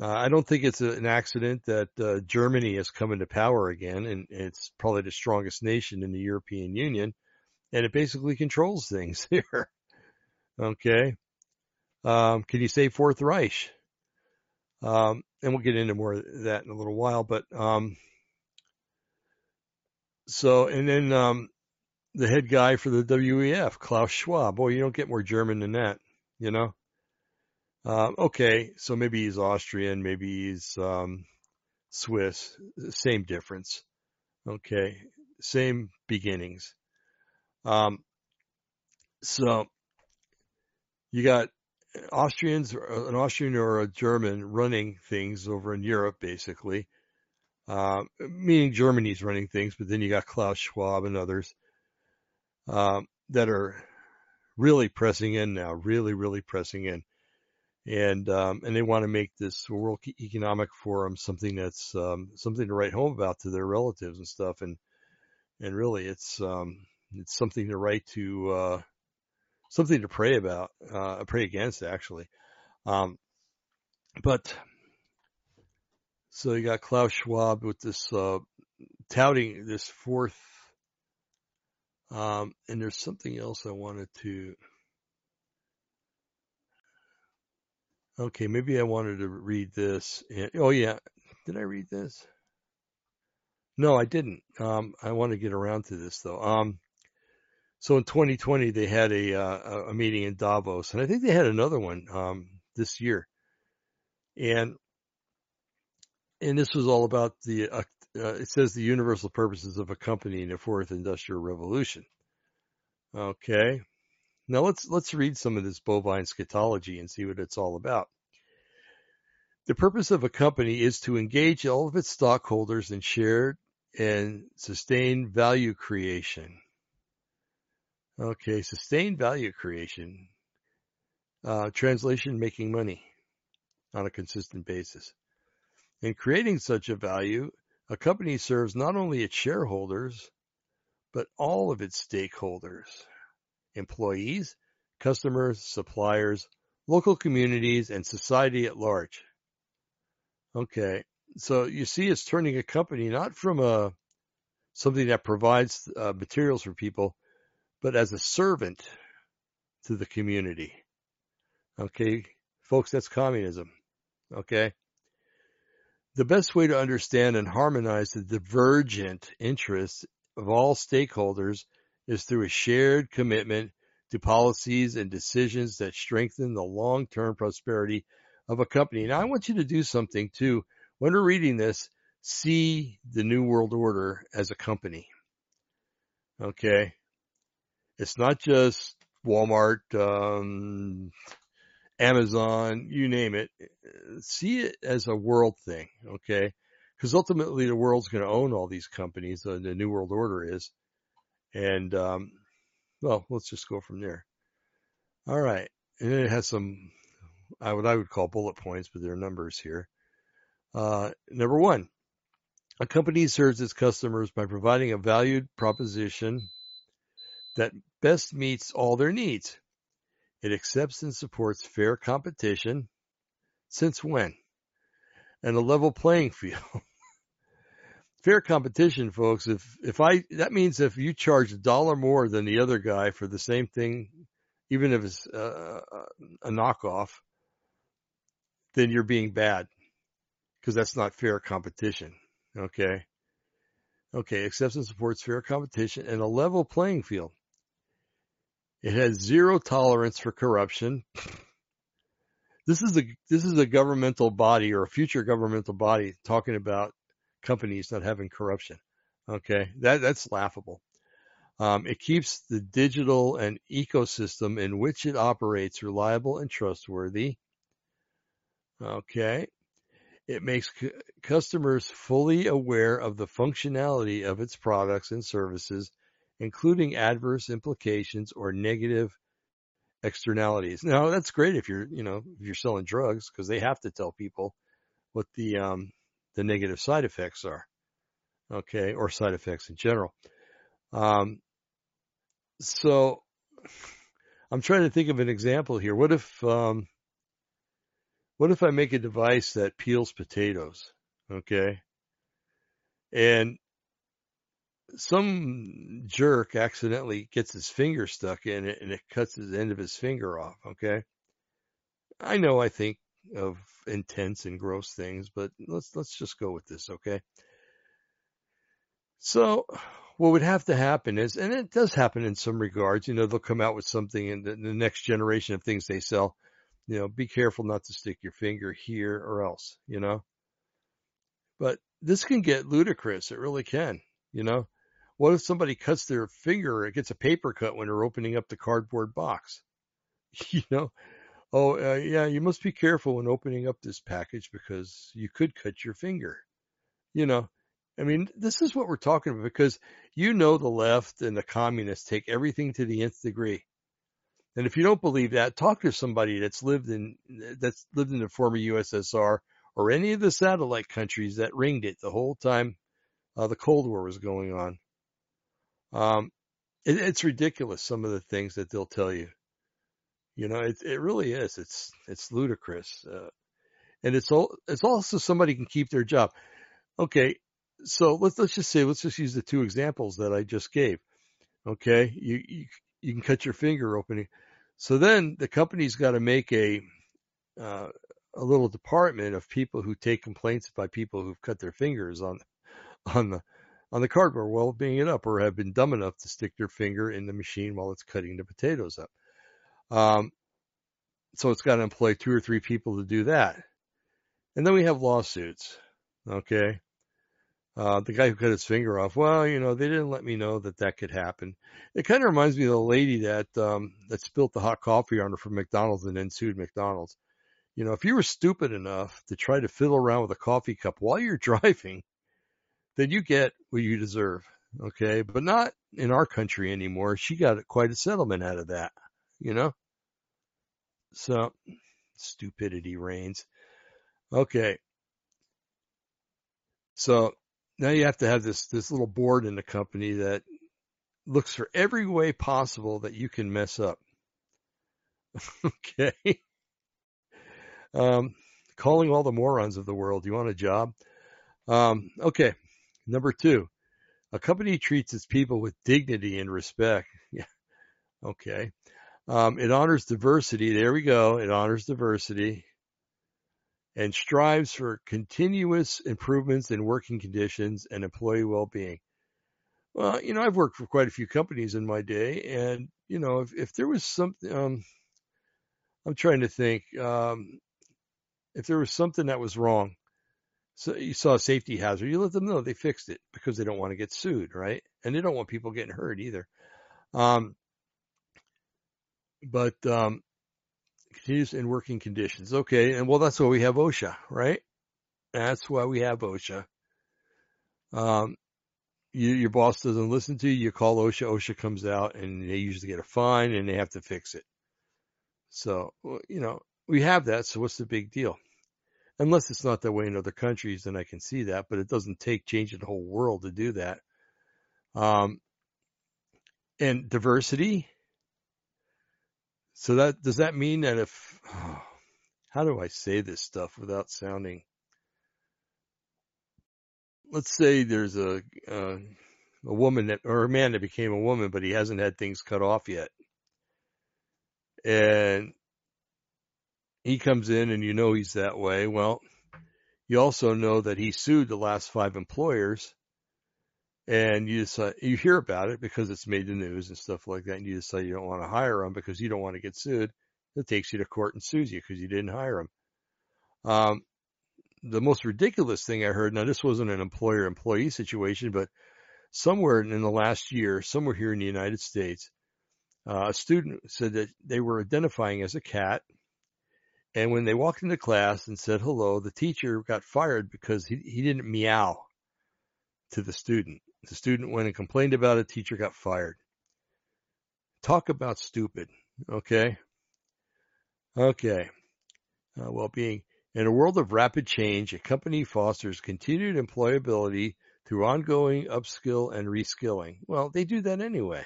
Uh, I don't think it's a, an accident that uh, Germany has come into power again, and it's probably the strongest nation in the European Union, and it basically controls things here. okay, um, can you say Fourth Reich? Um, and we'll get into more of that in a little while, but um, so and then um, the head guy for the WEF, Klaus Schwab. Boy, you don't get more German than that, you know? Um, okay, so maybe he's Austrian, maybe he's um, Swiss, same difference. Okay, same beginnings. Um, so you got Austrians, an Austrian or a German running things over in Europe, basically, uh, meaning Germany's running things, but then you got Klaus Schwab and others um, that are really pressing in now, really, really pressing in, and um, and they want to make this World Economic Forum something that's um, something to write home about to their relatives and stuff, and and really it's um, it's something to write to uh, something to pray about, uh, pray against actually. Um, but so you got Klaus Schwab with this uh, touting this fourth, um, and there's something else I wanted to. Okay, maybe I wanted to read this. And, oh yeah, did I read this? No, I didn't. Um, I want to get around to this though. Um, so in 2020, they had a uh, a meeting in Davos, and I think they had another one um, this year, and and this was all about the. Uh, uh, it says the universal purposes of accompanying the fourth industrial revolution. Okay, now let's let's read some of this bovine scatology and see what it's all about. The purpose of a company is to engage all of its stockholders in shared and sustained value creation Okay, sustained value creation. Uh, translation, making money on a consistent basis. In creating such a value, a company serves not only its shareholders, but all of its stakeholders, employees, customers, suppliers, local communities, and society at large. Okay, so you see it's turning a company not from a something that provides uh, materials for people but as a servant to the community. Okay, folks, that's communism. Okay. The best way to understand and harmonize the divergent interests of all stakeholders is through a shared commitment to policies and decisions that strengthen the long-term prosperity of a company. Now I want you to do something too. When we're reading this, see the New World Order as a company. Okay. It's not just Walmart, um, Amazon, you name it. See it as a world thing, okay? Because ultimately the world's going to own all these companies. Uh, the New World Order is. And, um, well, let's just go from there. All right. And it has some, uh, what I would call bullet points, but there are numbers here. Uh, number one, a company serves its customers by providing a valued proposition that best meets all their needs. It accepts and supports fair competition. Since when? And a level playing field. fair competition, folks. If, if I, that means if you charge a dollar more than the other guy for the same thing, even if it's a knockoff, then you're being bad because that's not fair competition. Okay. Okay. Accepts and supports fair competition and a level playing field. It has zero tolerance for corruption. This is a this is a governmental body or a future governmental body talking about companies not having corruption. Okay, that that's laughable. Um, it keeps the digital and ecosystem in which it operates reliable and trustworthy. Okay. It makes c- customers fully aware of the functionality of its products and services including adverse implications or negative externalities. Now that's great if you're, you know, if you're selling drugs because they have to tell people what the, um, the negative side effects are. Okay. Or side effects in general. Um, so I'm trying to think of an example here. What if, um, what if I make a device that peels potatoes? Okay. And some jerk accidentally gets his finger stuck in it and it cuts the end of his finger off. Okay. I know I think of intense and gross things, but let's, let's just go with this. Okay. So what would have to happen is, and it does happen in some regards, you know, they'll come out with something in the, the next generation of things they sell You know, be careful not to stick your finger here or else, you know. But this can get ludicrous. It really can, you know. What if somebody cuts their finger it gets a paper cut when they're opening up the cardboard box? You know, oh, uh, yeah, you must be careful when opening up this package because you could cut your finger. You know, I mean, this is what we're talking about because you know the left and the communists take everything to the nth degree. And if you don't believe that, talk to somebody that's lived in that's lived in the former USSR or any of the satellite countries that ringed it the whole time uh, the Cold War was going on. Um, it, it's ridiculous some of the things that they'll tell you. You know, it it really is. It's it's ludicrous, uh, and it's all it's also somebody can keep their job. Okay, so let's let's just say let's just use the two examples that I just gave. Okay, you you you can cut your finger opening. So then the company's got to make a uh, a little department of people who take complaints by people who've cut their fingers on on the on the cardboard while being it up or have been dumb enough to stick their finger in the machine while it's cutting the potatoes up. Um, so it's got to employ two or three people to do that. And then we have lawsuits. Okay. Uh, the guy who cut his finger off, well, you know, they didn't let me know that that could happen. It kind of reminds me of the lady that, um, that spilt the hot coffee on her from McDonald's and then sued McDonald's. You know, if you were stupid enough to try to fiddle around with a coffee cup while you're driving, then you get what you deserve. Okay. But not in our country anymore. She got quite a settlement out of that, you know? So stupidity reigns. Okay. So now you have to have this, this little board in the company that looks for every way possible that you can mess up. okay. Um, calling all the morons of the world. You want a job? Um, okay. Number two, a company treats its people with dignity and respect. Yeah. Okay. Um, it honors diversity. There we go. It honors diversity and strives for continuous improvements in working conditions and employee well-being. Well, you know, I've worked for quite a few companies in my day, and you know, if, if there was something, um, I'm trying to think, um, if there was something that was wrong, so you saw a safety hazard, you let them know they fixed it because they don't want to get sued, right? And they don't want people getting hurt either. Um, but um, continues in working conditions. Okay, and well, that's why we have OSHA, right? That's why we have OSHA. Um, you, your boss doesn't listen to you, you call OSHA, OSHA comes out, and they usually get a fine, and they have to fix it. So, you know, we have that. So what's the big deal? Unless it's not that way in other countries, then I can see that. But it doesn't take changing the whole world to do that. Um, and diversity, so that does that mean that if how do I say this stuff without sounding let's say there's a uh, a woman that or a man that became a woman but he hasn't had things cut off yet. And he comes in and you know he's that way. Well, you also know that he sued the last five employers and you decide, you hear about it because it's made the news and stuff like that, and you decide you don't want to hire him because you don't want to get sued. It takes you to court and sues you because you didn't hire him. Um, the most ridiculous thing I heard, now this wasn't an employer employee situation, but somewhere in the last year, somewhere here in the United States, uh, a student said that they were identifying as a cat. And when they walked into class and said hello, the teacher got fired because he, he didn't meow to the student. The student went and complained about it. Teacher got fired. Talk about stupid. Okay. Okay. Uh, well-being. In a world of rapid change, a company fosters continued employability through ongoing upskill and reskilling. Well, they do that anyway.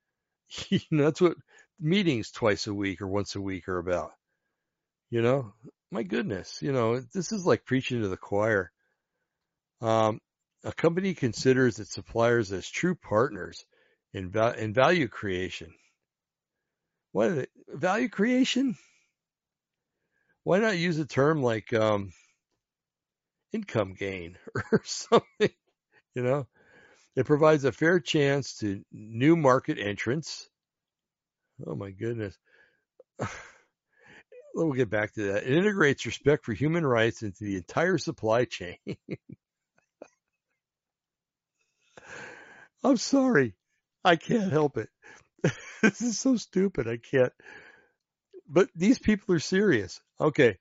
you know, that's what meetings twice a week or once a week are about. You know, my goodness, you know, this is like preaching to the choir. Um, a company considers its suppliers as true partners in, in value creation. What? Value creation? Why not use a term like um, income gain or something? You know, it provides a fair chance to new market entrants. Oh my goodness. we'll get back to that. It integrates respect for human rights into the entire supply chain. I'm sorry. I can't help it. this is so stupid. I can't. But these people are serious. Okay.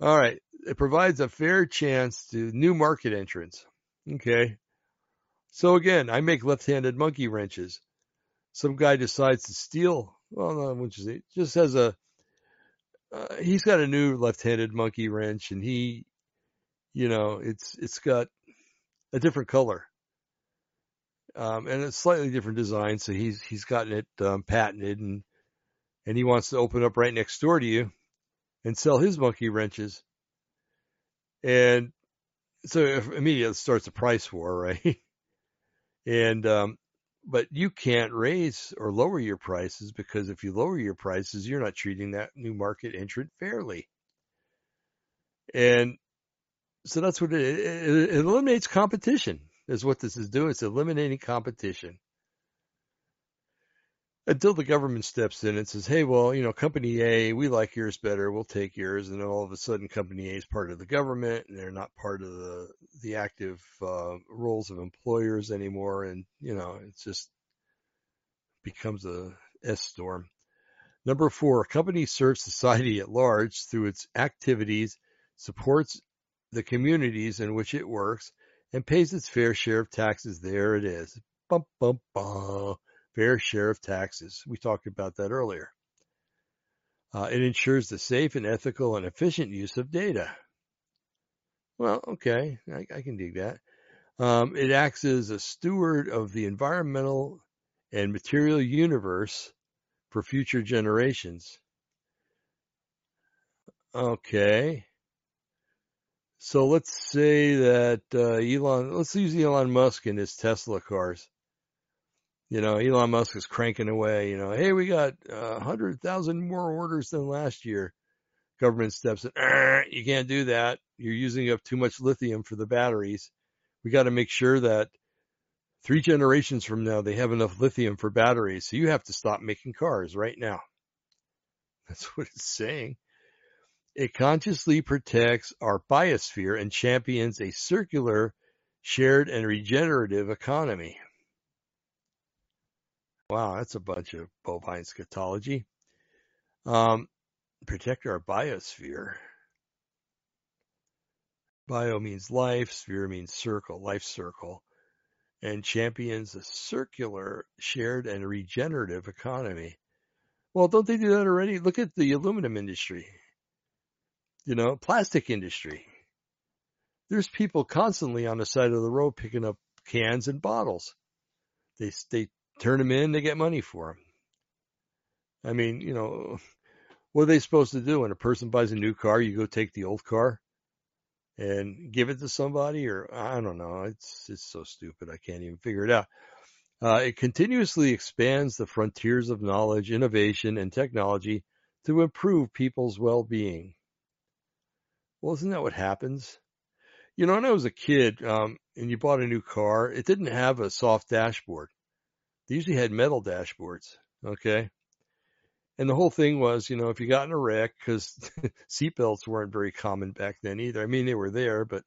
All right. It provides a fair chance to new market entrants. Okay. So again, I make left-handed monkey wrenches. Some guy decides to steal. Well, no, which just has a. Uh, he's got a new left-handed monkey wrench, and he, you know, it's it's got a different color um, and a slightly different design. So he's he's gotten it um, patented, and and he wants to open up right next door to you and sell his monkey wrenches. And so immediately starts a price war, right? and um, but you can't raise or lower your prices because if you lower your prices, you're not treating that new market entrant fairly. And so that's what it, it, it eliminates competition is what this is doing. It's eliminating competition. Until the government steps in and says, hey, well, you know, company A, we like yours better. We'll take yours. And then all of a sudden, company A is part of the government and they're not part of the, the active uh, roles of employers anymore. And, you know, it just becomes a S storm. Number four, a company serves society at large through its activities, supports the communities in which it works, and pays its fair share of taxes. There it is. Bum, bum, bum. Fair share of taxes. We talked about that earlier. Uh, it ensures the safe and ethical and efficient use of data. Well, okay, I, I can dig that. Um, it acts as a steward of the environmental and material universe for future generations. Okay. So let's say that uh, Elon, let's use Elon Musk and his Tesla cars. You know, Elon Musk is cranking away. You know, hey, we got a uh, hundred thousand more orders than last year. Government steps in. You can't do that. You're using up too much lithium for the batteries. We got to make sure that three generations from now they have enough lithium for batteries. So you have to stop making cars right now. That's what it's saying. It consciously protects our biosphere and champions a circular, shared, and regenerative economy. Wow, that's a bunch of bovine scatology. Um, protect our biosphere. Bio means life, sphere means circle, life circle, and champions a circular, shared, and regenerative economy. Well, don't they do that already? Look at the aluminum industry you know, plastic industry. There's people constantly on the side of the road picking up cans and bottles. They they turn them in, they get money for them. I mean, you know, what are they supposed to do when a person buys a new car? You go take the old car and give it to somebody, or I don't know. It's it's so stupid. I can't even figure it out. Uh, it continuously expands the frontiers of knowledge, innovation, and technology to improve people's well-being. Well, isn't that what happens? You know, when I was a kid, um, and you bought a new car, it didn't have a soft dashboard. They usually had metal dashboards. Okay. And the whole thing was, you know, if you got in a wreck, because seatbelts weren't very common back then either. I mean, they were there, but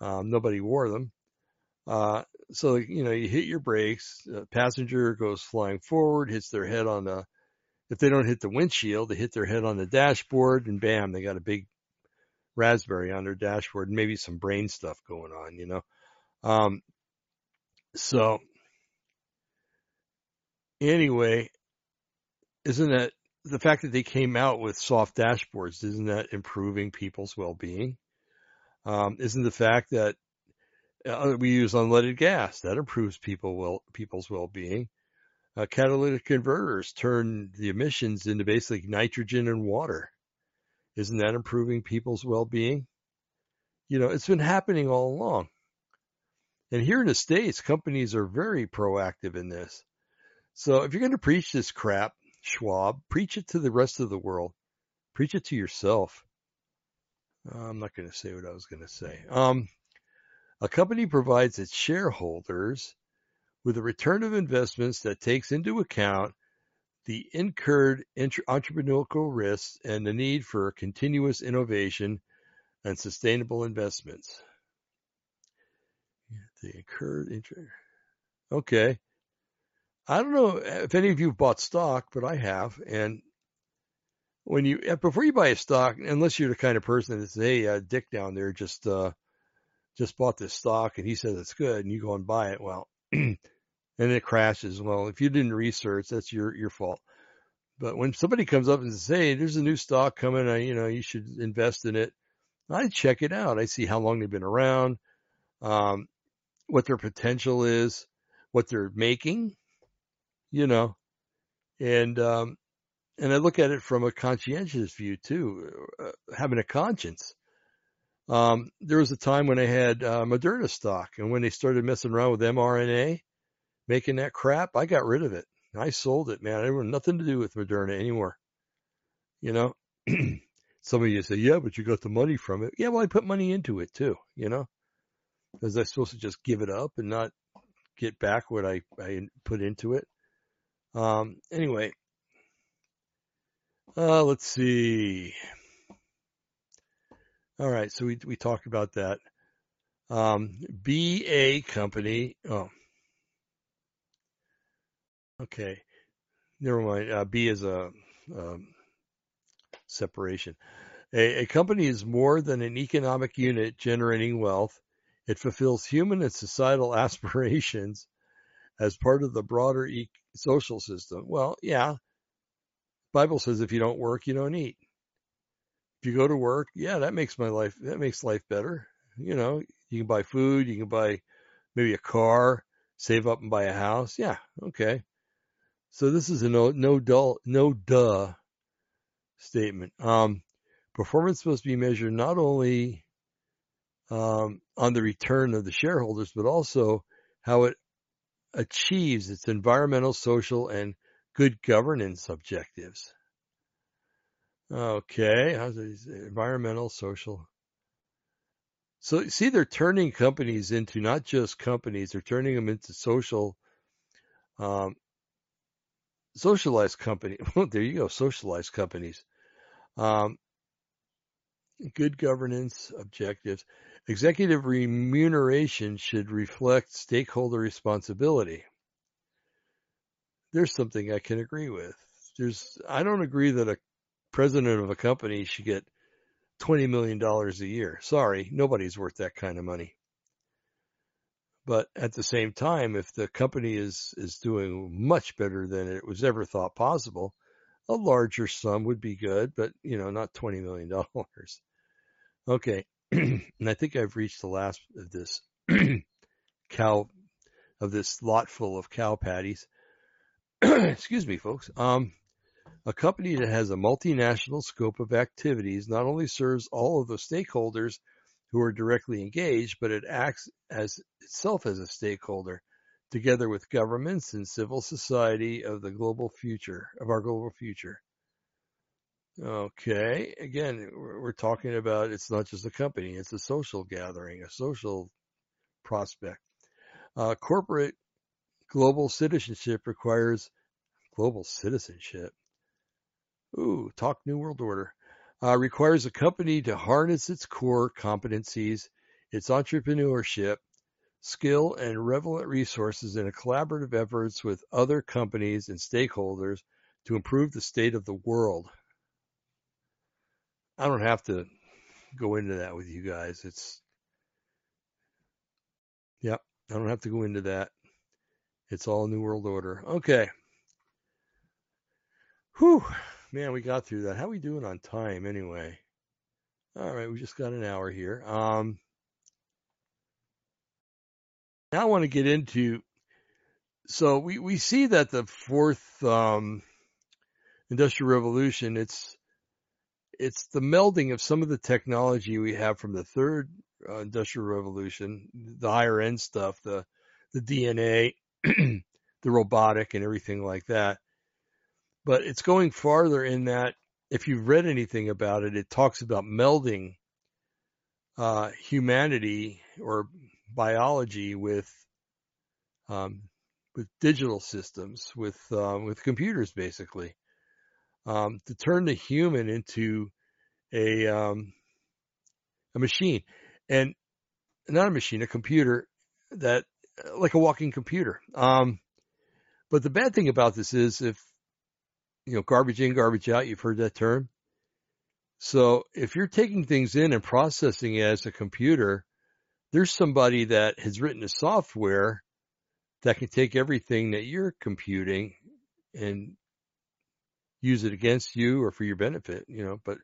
um, nobody wore them. Uh, so, you know, you hit your brakes, passenger goes flying forward, hits their head on the, if they don't hit the windshield, they hit their head on the dashboard and bam, they got a big Raspberry on their dashboard, maybe some brain stuff going on, you know. Um, so anyway, isn't that the fact that they came out with soft dashboards? Isn't that improving people's well-being? Um, isn't the fact that uh, we use unleaded gas that improves people well people's well-being? Uh, catalytic converters turn the emissions into basically nitrogen and water. Isn't that improving people's well-being? You know, it's been happening all along. And here in the States, companies are very proactive in this. So if you're going to preach this crap, Schwab, preach it to the rest of the world. Preach it to yourself. I'm not going to say what I was going to say. Um, a company provides its shareholders with a return of investments that takes into account the incurred entrepreneurial risks and the need for continuous innovation and sustainable investments. The incurred inter- Okay. I don't know if any of you bought stock, but I have. And when you, before you buy a stock, unless you're the kind of person that says, Hey, uh, Dick down there just, uh, just bought this stock and he says it's good and you go and buy it. Well, and it crashes. Well, if you didn't research, that's your, your fault. But when somebody comes up and says, Hey, there's a new stock coming, uh, you know, you should invest in it. I check it out. I see how long they've been around, um, what their potential is, what they're making, you know, and, um, and I look at it from a conscientious view too, uh, having a conscience. Um, there was a time when I had uh, Moderna stock, and when they started messing around with mRNA, making that crap, I got rid of it. I sold it, man. I want nothing to do with Moderna anymore. You know, some of you say, yeah, but you got the money from it. Yeah, well, I put money into it too, you know, was I supposed to just give it up and not get back what I, I put into it? Um, anyway, uh, let's see. All right. So we, we talked about that. Um, BA company. Oh, okay. Never mind. Uh, B is a, um, separation. A, a company is more than an economic unit generating wealth. It fulfills human and societal aspirations as part of the broader e- social system. Well, yeah. Bible says if you don't work, you don't eat. If you go to work, yeah, that makes my life that makes life better. You know, you can buy food, you can buy maybe a car, save up and buy a house. Yeah, okay. So this is a no no dull no duh statement. Um, performance must be measured not only um, on the return of the shareholders, but also how it achieves its environmental, social, and good governance objectives. Okay, how's it, environmental, social? So see, they're turning companies into not just companies; they're turning them into social, um, socialized company. Well, there you go, socialized companies. Um, good governance objectives. Executive remuneration should reflect stakeholder responsibility. There's something I can agree with. There's, I don't agree that a president of a company should get $20 million a year. Sorry, nobody's worth that kind of money. But at the same time, if the company is, is doing much better than it was ever thought possible, a larger sum would be good, but you know, not $20 million. Okay. and I think I've reached the last of this cow, of this lot full of cow patties. Excuse me, folks. Um, a company that has a multinational scope of activities not only serves all of the stakeholders who are directly engaged, but it acts as itself as a stakeholder together with governments and civil society of the global future, of our global future. Okay, again, we're talking about it's not just a company, it's a social gathering, a social prospect. Uh, corporate global citizenship requires global citizenship. Ooh, talk New World Order. Uh, requires a company to harness its core competencies, its entrepreneurship, skill and relevant resources in a collaborative efforts with other companies and stakeholders to improve the state of the world. I don't have to go into that with you guys. It's, yep, I don't have to go into that. It's all New World Order. Okay. Whew, man, we got through that. How we doing on time anyway? All right, we just got an hour here. Um, now I want to get into so we, we see that the fourth um, industrial revolution it's it's the melding of some of the technology we have from the third uh, industrial revolution the higher end stuff the the DNA the robotic and everything like that. But it's going farther in that if you've read anything about it it talks about melding uh, humanity or biology with um, with digital systems, with um, with computers, basically, um, to turn the human into a um, a machine, and not a machine, a computer that like a walking computer. Um, but the bad thing about this is if you know garbage in, garbage out. You've heard that term. So if you're taking things in and processing it as a computer, there's somebody that has written a software that can take everything that you're computing and use it against you or for your benefit, you know, but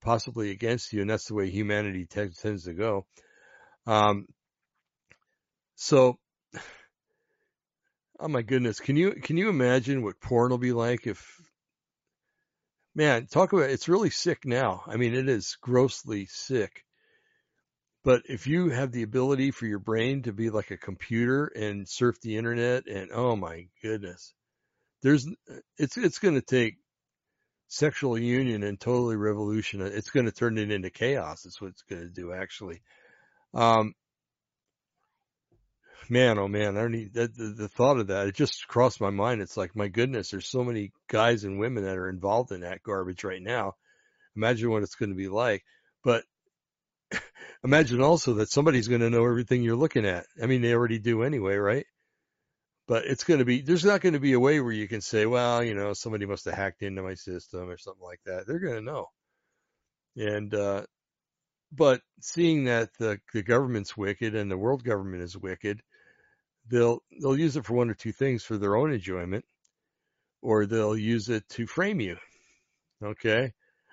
possibly against you. And that's the way humanity t- tends to go. Um, so, oh my goodness, can you, can you imagine what porn will be like if, man, talk about, it's really sick now. I mean, it is grossly sick. But if you have the ability for your brain to be like a computer and surf the internet and oh my goodness, there's, it's, it's going to take sexual union and totally revolution. It's going to turn it into chaos. That's what it's going to do actually. Um, man, oh man, I don't need that, the, the thought of that. It just crossed my mind. It's like, my goodness, there's so many guys and women that are involved in that garbage right now. Imagine what it's going to be like. But imagine also that somebody's going to know everything you're looking at. I mean, they already do anyway, right? But it's going to be, there's not going to be a way where you can say, well, you know, somebody must have hacked into my system or something like that. They're going to know. And, uh, but seeing that the, the government's wicked and the world government is wicked, they'll, they'll use it for one or two things for their own enjoyment, or they'll use it to frame you. Okay.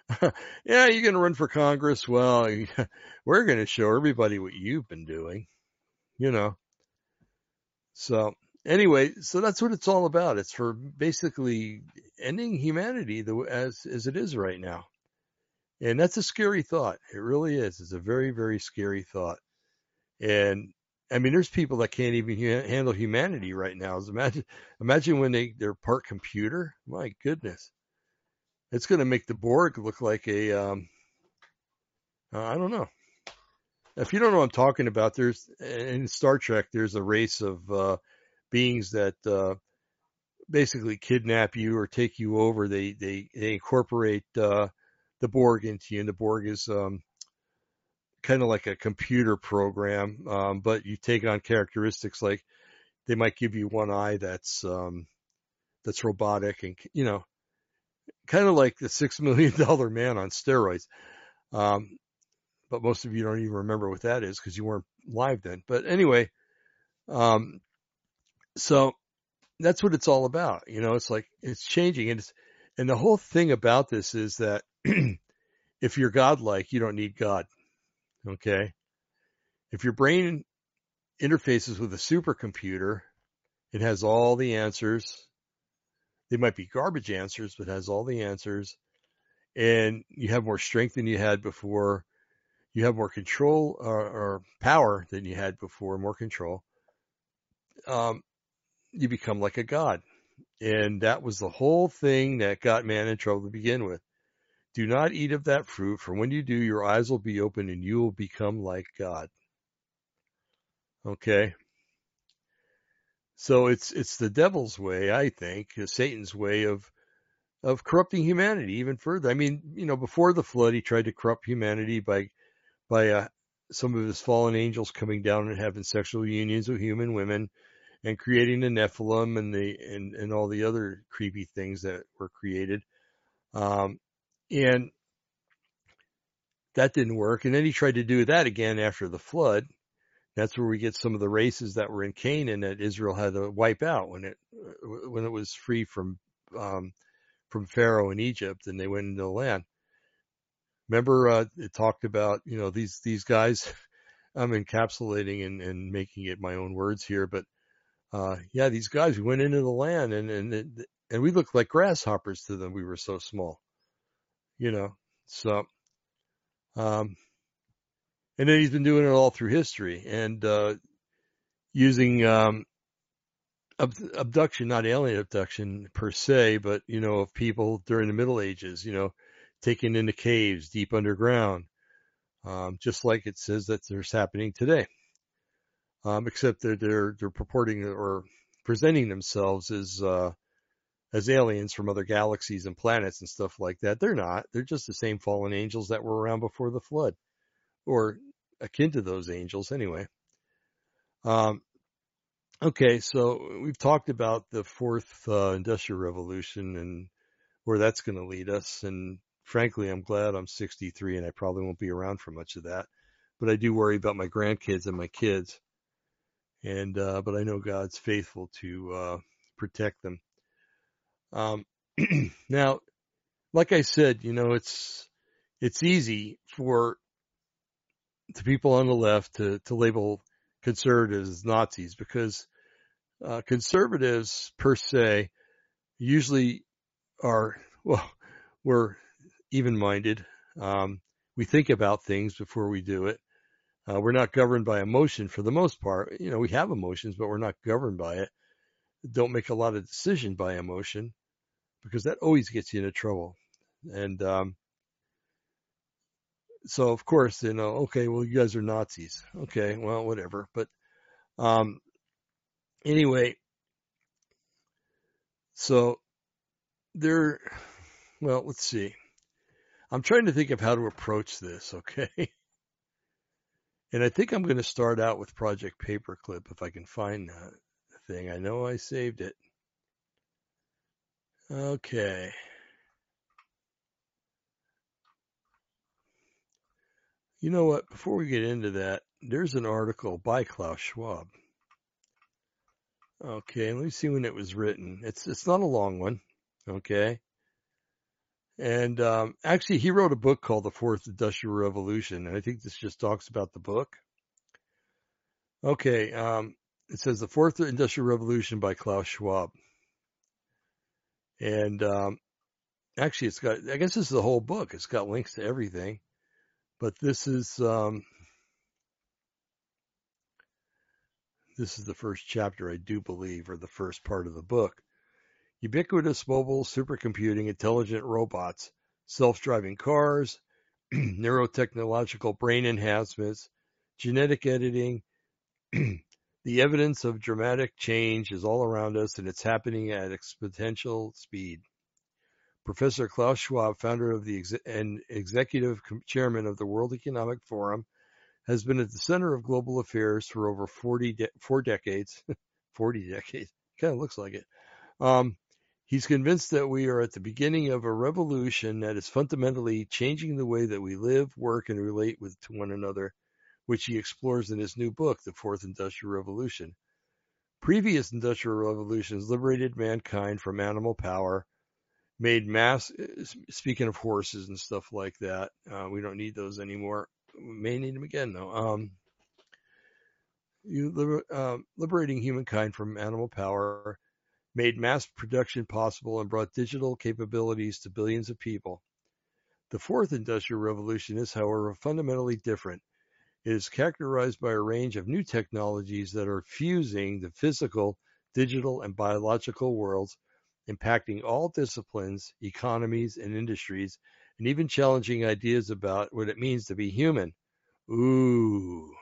yeah, you're going to run for Congress. Well, we're going to show everybody what you've been doing, you know. So anyway, so that's what it's all about. It's for basically ending humanity the, as, as it is right now. And that's a scary thought. It really is. It's a very, very scary thought. And I mean, there's people that can't even handle humanity right now. Imagine, imagine when they, they're part computer. My goodness it's going to make the Borg look like a, um, uh, I don't know. If you don't know what I'm talking about, there's in Star Trek, there's a race of uh, beings that uh, basically kidnap you or take you over. They they, they incorporate uh, the Borg into you, and the Borg is um, kind of like a computer program, um, but you take on characteristics like they might give you one eye that's um, that's robotic, and you know kind of like the six million dollar man on steroids. Um, but most of you don't even remember what that is because you weren't live then. But anyway, um, so that's what it's all about. You know, it's like it's changing, and it's and the whole thing about this is that if you're godlike, you don't need God. Okay, if your brain interfaces with a supercomputer, it has all the answers they might be garbage answers, but has all the answers. And you have more strength than you had before. You have more control or, uh, or power than you had before, more control. Um, you become like a god. And that was the whole thing that got man in trouble to begin with. Do not eat of that fruit, for when you do, your eyes will be open and you will become like God. Okay. So it's it's the devil's way, I think, Satan's way of of corrupting humanity even further. I mean, you know, before the flood, he tried to corrupt humanity by by uh, some of his fallen angels coming down and having sexual unions with human women and creating the Nephilim and the and and all the other creepy things that were created. Um, and that didn't work. And then he tried to do that again after the flood. That's where we get some of the races that were in Canaan that Israel had to wipe out when it when it was free from um, from Pharaoh in Egypt and they went into the land. Remember, uh, it talked about you know these these guys. I'm encapsulating and, and making it my own words here, but uh, yeah, these guys we went into the land and and and we looked like grasshoppers to them. We were so small, you know. So um, and then he's been doing it all through history and uh, using um, ab- abduction, not alien abduction per se, but you know, of people during the Middle Ages, you know, taken into caves deep underground, um, just like it says that there's happening today. Um, except that they're they're purporting or presenting themselves as uh, as aliens from other galaxies and planets and stuff like that. They're not. They're just the same fallen angels that were around before the flood, or akin to those angels, anyway. Um, okay, so we've talked about the fourth uh, industrial revolution and where that's going to lead us. And frankly, I'm glad I'm 63 and I probably won't be around for much of that. But I do worry about my grandkids and my kids. And, uh, but I know God's faithful to, uh, protect them. Um, now, like I said, you know, it's, it's easy for the people on the left to, to label conservatives as Nazis because, uh, conservatives per se usually are, well, we're even minded. Um, we think about things before we do it. Uh, we're not governed by emotion for the most part. You know, we have emotions, but we're not governed by it. Don't make a lot of decision by emotion because that always gets you into trouble. And, um, so of course, you know, okay, well, you guys are Nazis. Okay, well, whatever. But, um, anyway, so there, well, let's see. I'm trying to think of how to approach this, okay? And I think I'm going to start out with Project Paperclip if I can find that thing. I know I saved it. Okay. You know what? Before we get into that, there's an article by Klaus Schwab. Okay, let me see when it was written. It's it's not a long one. Okay. And um, actually, he wrote a book called The Fourth Industrial Revolution, and I think this just talks about the book. Okay, um, it says The Fourth Industrial Revolution by Klaus Schwab. And um, actually, it's got, I guess this is the whole book. It's got links to everything. But this is, um, this is the first chapter, I do believe, or the first part of the book. Ubiquitous mobile supercomputing intelligent robots, self-driving cars, neurotechnological brain enhancements, genetic editing. the evidence of dramatic change is all around us and it's happening at exponential speed. Professor Klaus Schwab, founder of the ex- and executive chairman of the World Economic Forum, has been at the center of global affairs for over 40 de- four decades. 40 decades. Kind of looks like it. Um, He's convinced that we are at the beginning of a revolution that is fundamentally changing the way that we live, work, and relate with to one another, which he explores in his new book, The Fourth Industrial Revolution. Previous industrial revolutions liberated mankind from animal power, made mass, speaking of horses and stuff like that, uh, we don't need those anymore. We may need them again though. Um, you, uh, liberating humankind from animal power, made mass production possible and brought digital capabilities to billions of people. The fourth industrial revolution is, however, fundamentally different. It is characterized by a range of new technologies that are fusing the physical, digital, and biological worlds, impacting all disciplines, economies, and industries, and even challenging ideas about what it means to be human. Ooh.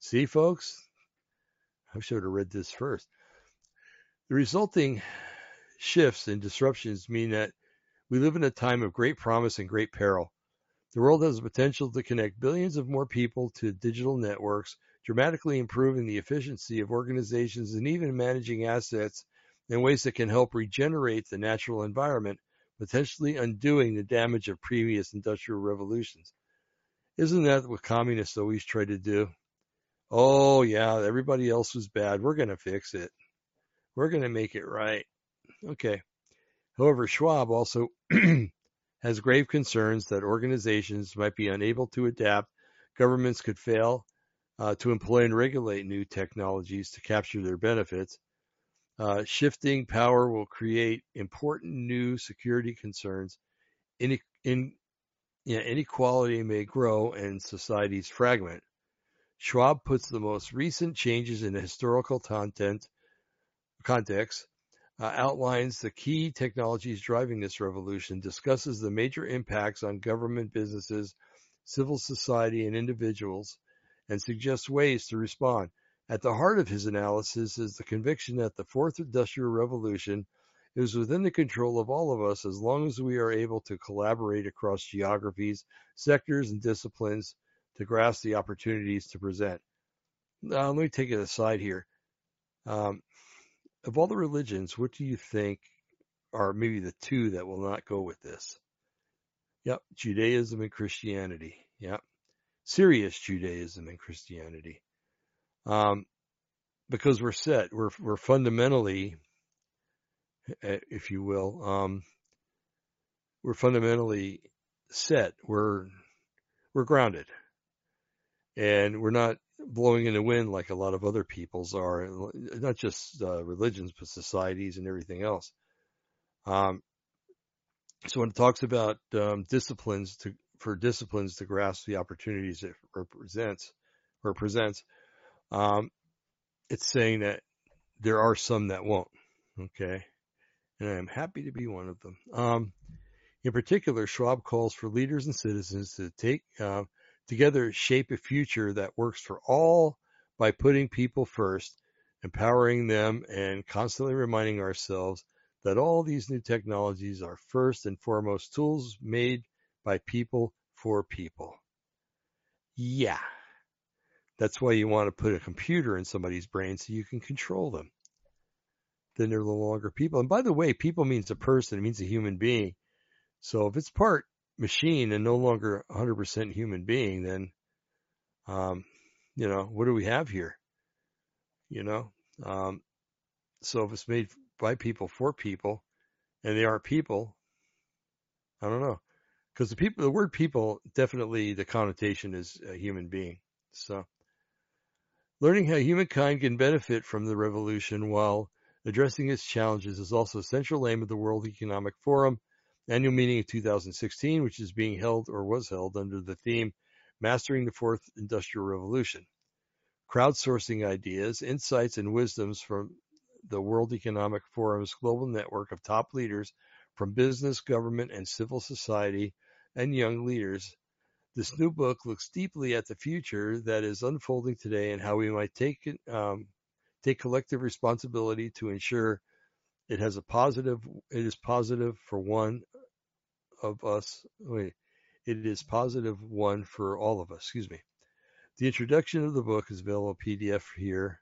See, folks? I should have read this first. The resulting shifts and disruptions mean that we live in a time of great promise and great peril. The world has the potential to connect billions of more people to digital networks, dramatically improving the efficiency of organizations and even managing assets in ways that can help regenerate the natural environment, potentially undoing the damage of previous industrial revolutions. Isn't that what communists always try to do? Oh, yeah, everybody else was bad. We're going to fix it. We're going to make it right. Okay. However, Schwab also has grave concerns that organizations might be unable to adapt, governments could fail uh, to employ and regulate new technologies to capture their benefits. Uh, shifting power will create important new security concerns. In, in, inequality may grow and societies fragment. Schwab puts the most recent changes in historical content context, uh, outlines the key technologies driving this revolution, discusses the major impacts on government, businesses, civil society, and individuals, and suggests ways to respond. At the heart of his analysis is the conviction that the fourth industrial revolution is within the control of all of us as long as we are able to collaborate across geographies, sectors, and disciplines to grasp the opportunities to present. Now, let me take it aside here. Um, of all the religions, what do you think are maybe the two that will not go with this? Yep, Judaism and Christianity. Yep, serious Judaism and Christianity. Um, because we're set, we're we're fundamentally, eh, if you will, um, we're fundamentally set. We're we're grounded, and we're not blowing in the wind like a lot of other peoples are, not just uh, religions, but societies and everything else. Um, so when it talks about um, disciplines to for disciplines to grasp the opportunities it represents or presents, um, it's saying that there are some that won't. Okay, and I'm happy to be one of them. Um, in particular, Schwab calls for leaders and citizens to take uh, together shape a future that works for all by putting people first, empowering them, and constantly reminding ourselves that all these new technologies are first and foremost tools made by people for people. Yeah. That's why you want to put a computer in somebody's brain so you can control them. Then they're no longer people. And by the way, people means a person, it means a human being. So if it's part machine and no longer 100% human being, then, um, you know, what do we have here? You know, um, so if it's made by people for people and they aren't people, I don't know. Because the people, the word people, definitely the connotation is a human being. So learning how humankind can benefit from the revolution while addressing its challenges is also a central aim of the World Economic Forum annual meeting of 2016, which is being held or was held under the theme Mastering the Fourth Industrial Revolution. Crowdsourcing ideas, insights, and wisdoms from the World Economic Forum's global network of top leaders from business, government, and civil society and young leaders. This new book looks deeply at the future that is unfolding today and how we might take um, take collective responsibility to ensure it has a positive. It is positive for one of us. Wait, it is positive one for all of us. Excuse me. The introduction of the book is available PDF here.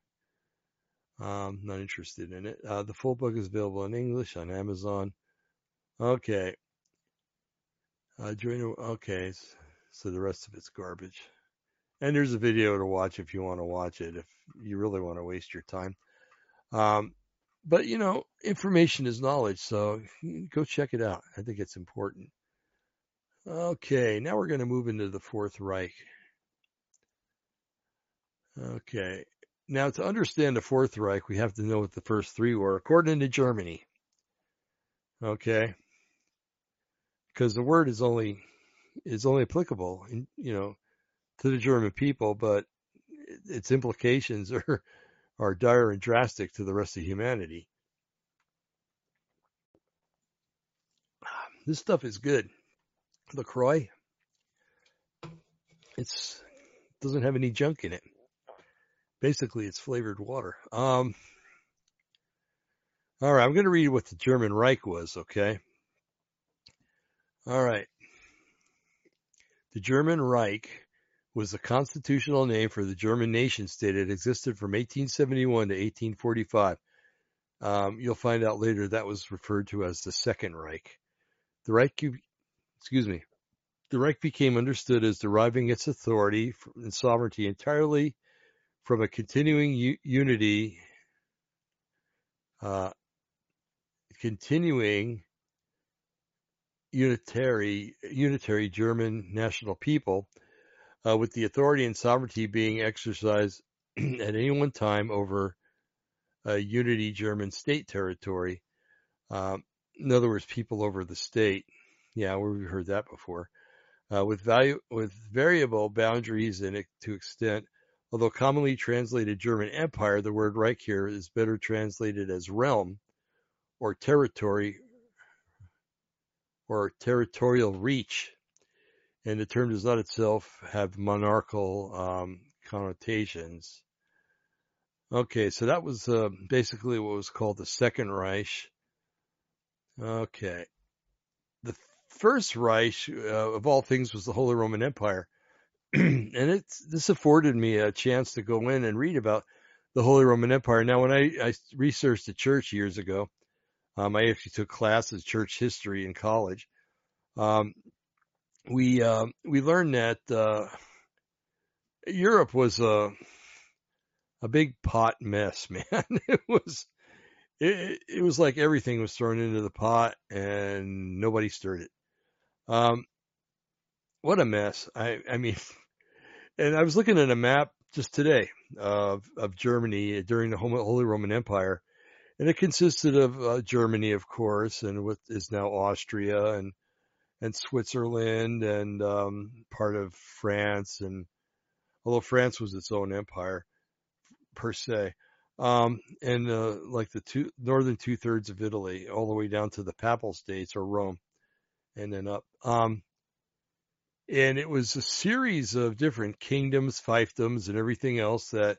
Um, not interested in it. Uh, the full book is available in English on Amazon. Okay. Uh, join. Okay. So the rest of it's garbage. And there's a video to watch if you want to watch it, if you really want to waste your time. Um, but you know, information is knowledge, so go check it out. I think it's important. Okay, now we're going to move into the Fourth Reich. Okay, now to understand the Fourth Reich, we have to know what the first three were, according to Germany. Okay, because the word is only is only applicable, in, you know, to the German people, but its implications are are dire and drastic to the rest of humanity. This stuff is good. LaCroix, it's doesn't have any junk in it. Basically, it's flavored water. Um, all right, I'm going to read what the German Reich was, okay? All right. The German Reich was the constitutional name for the German nation state. It existed from 1871 to 1845. Um, you'll find out later that was referred to as the Second Reich. The Reich, excuse me, the Reich became understood as deriving its authority and sovereignty entirely from a continuing u- unity, uh, continuing unitary, unitary German national people uh, with the authority and sovereignty being exercised at any one time over a unity German state territory. Um, in other words, people over the state. Yeah, we've heard that before. Uh, with value, with variable boundaries and to extent, although commonly translated German Empire, the word Reich here is better translated as realm or territory or territorial reach and the term does not itself have monarchical um, connotations. Okay, so that was uh, basically what was called the Second Reich. Okay. The First Reich, uh, of all things, was the Holy Roman Empire. and it this afforded me a chance to go in and read about the Holy Roman Empire. Now, when I, I researched the church years ago, um, I actually took classes church history in college. Um, we uh, we learned that uh, Europe was a a big pot mess, man. it was it, it was like everything was thrown into the pot and nobody stirred it. Um, what a mess. I I mean, and I was looking at a map just today of of Germany during the Holy Roman Empire, and it consisted of uh, Germany, of course, and what is now Austria and and Switzerland and um, part of France, and although France was its own empire per se, um, and uh, like the two northern two thirds of Italy, all the way down to the Papal States or Rome, and then up. Um, and it was a series of different kingdoms, fiefdoms, and everything else that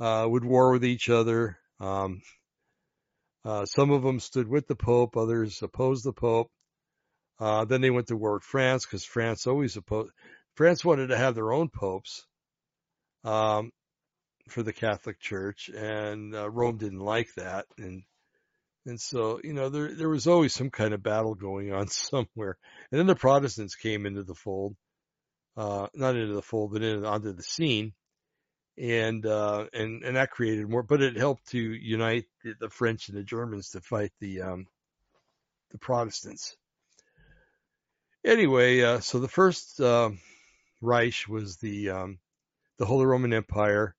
uh, would war with each other. Um, uh, some of them stood with the Pope, others opposed the Pope. Uh, then they went to war with France because France always opposed. France wanted to have their own popes um, for the Catholic Church, and uh, Rome didn't like that, and and so you know there there was always some kind of battle going on somewhere. And then the Protestants came into the fold, uh, not into the fold, but in, onto the scene, and uh, and and that created more. But it helped to unite the French and the Germans to fight the um, the Protestants. Anyway, uh, so the first uh, Reich was the um, the Holy Roman Empire,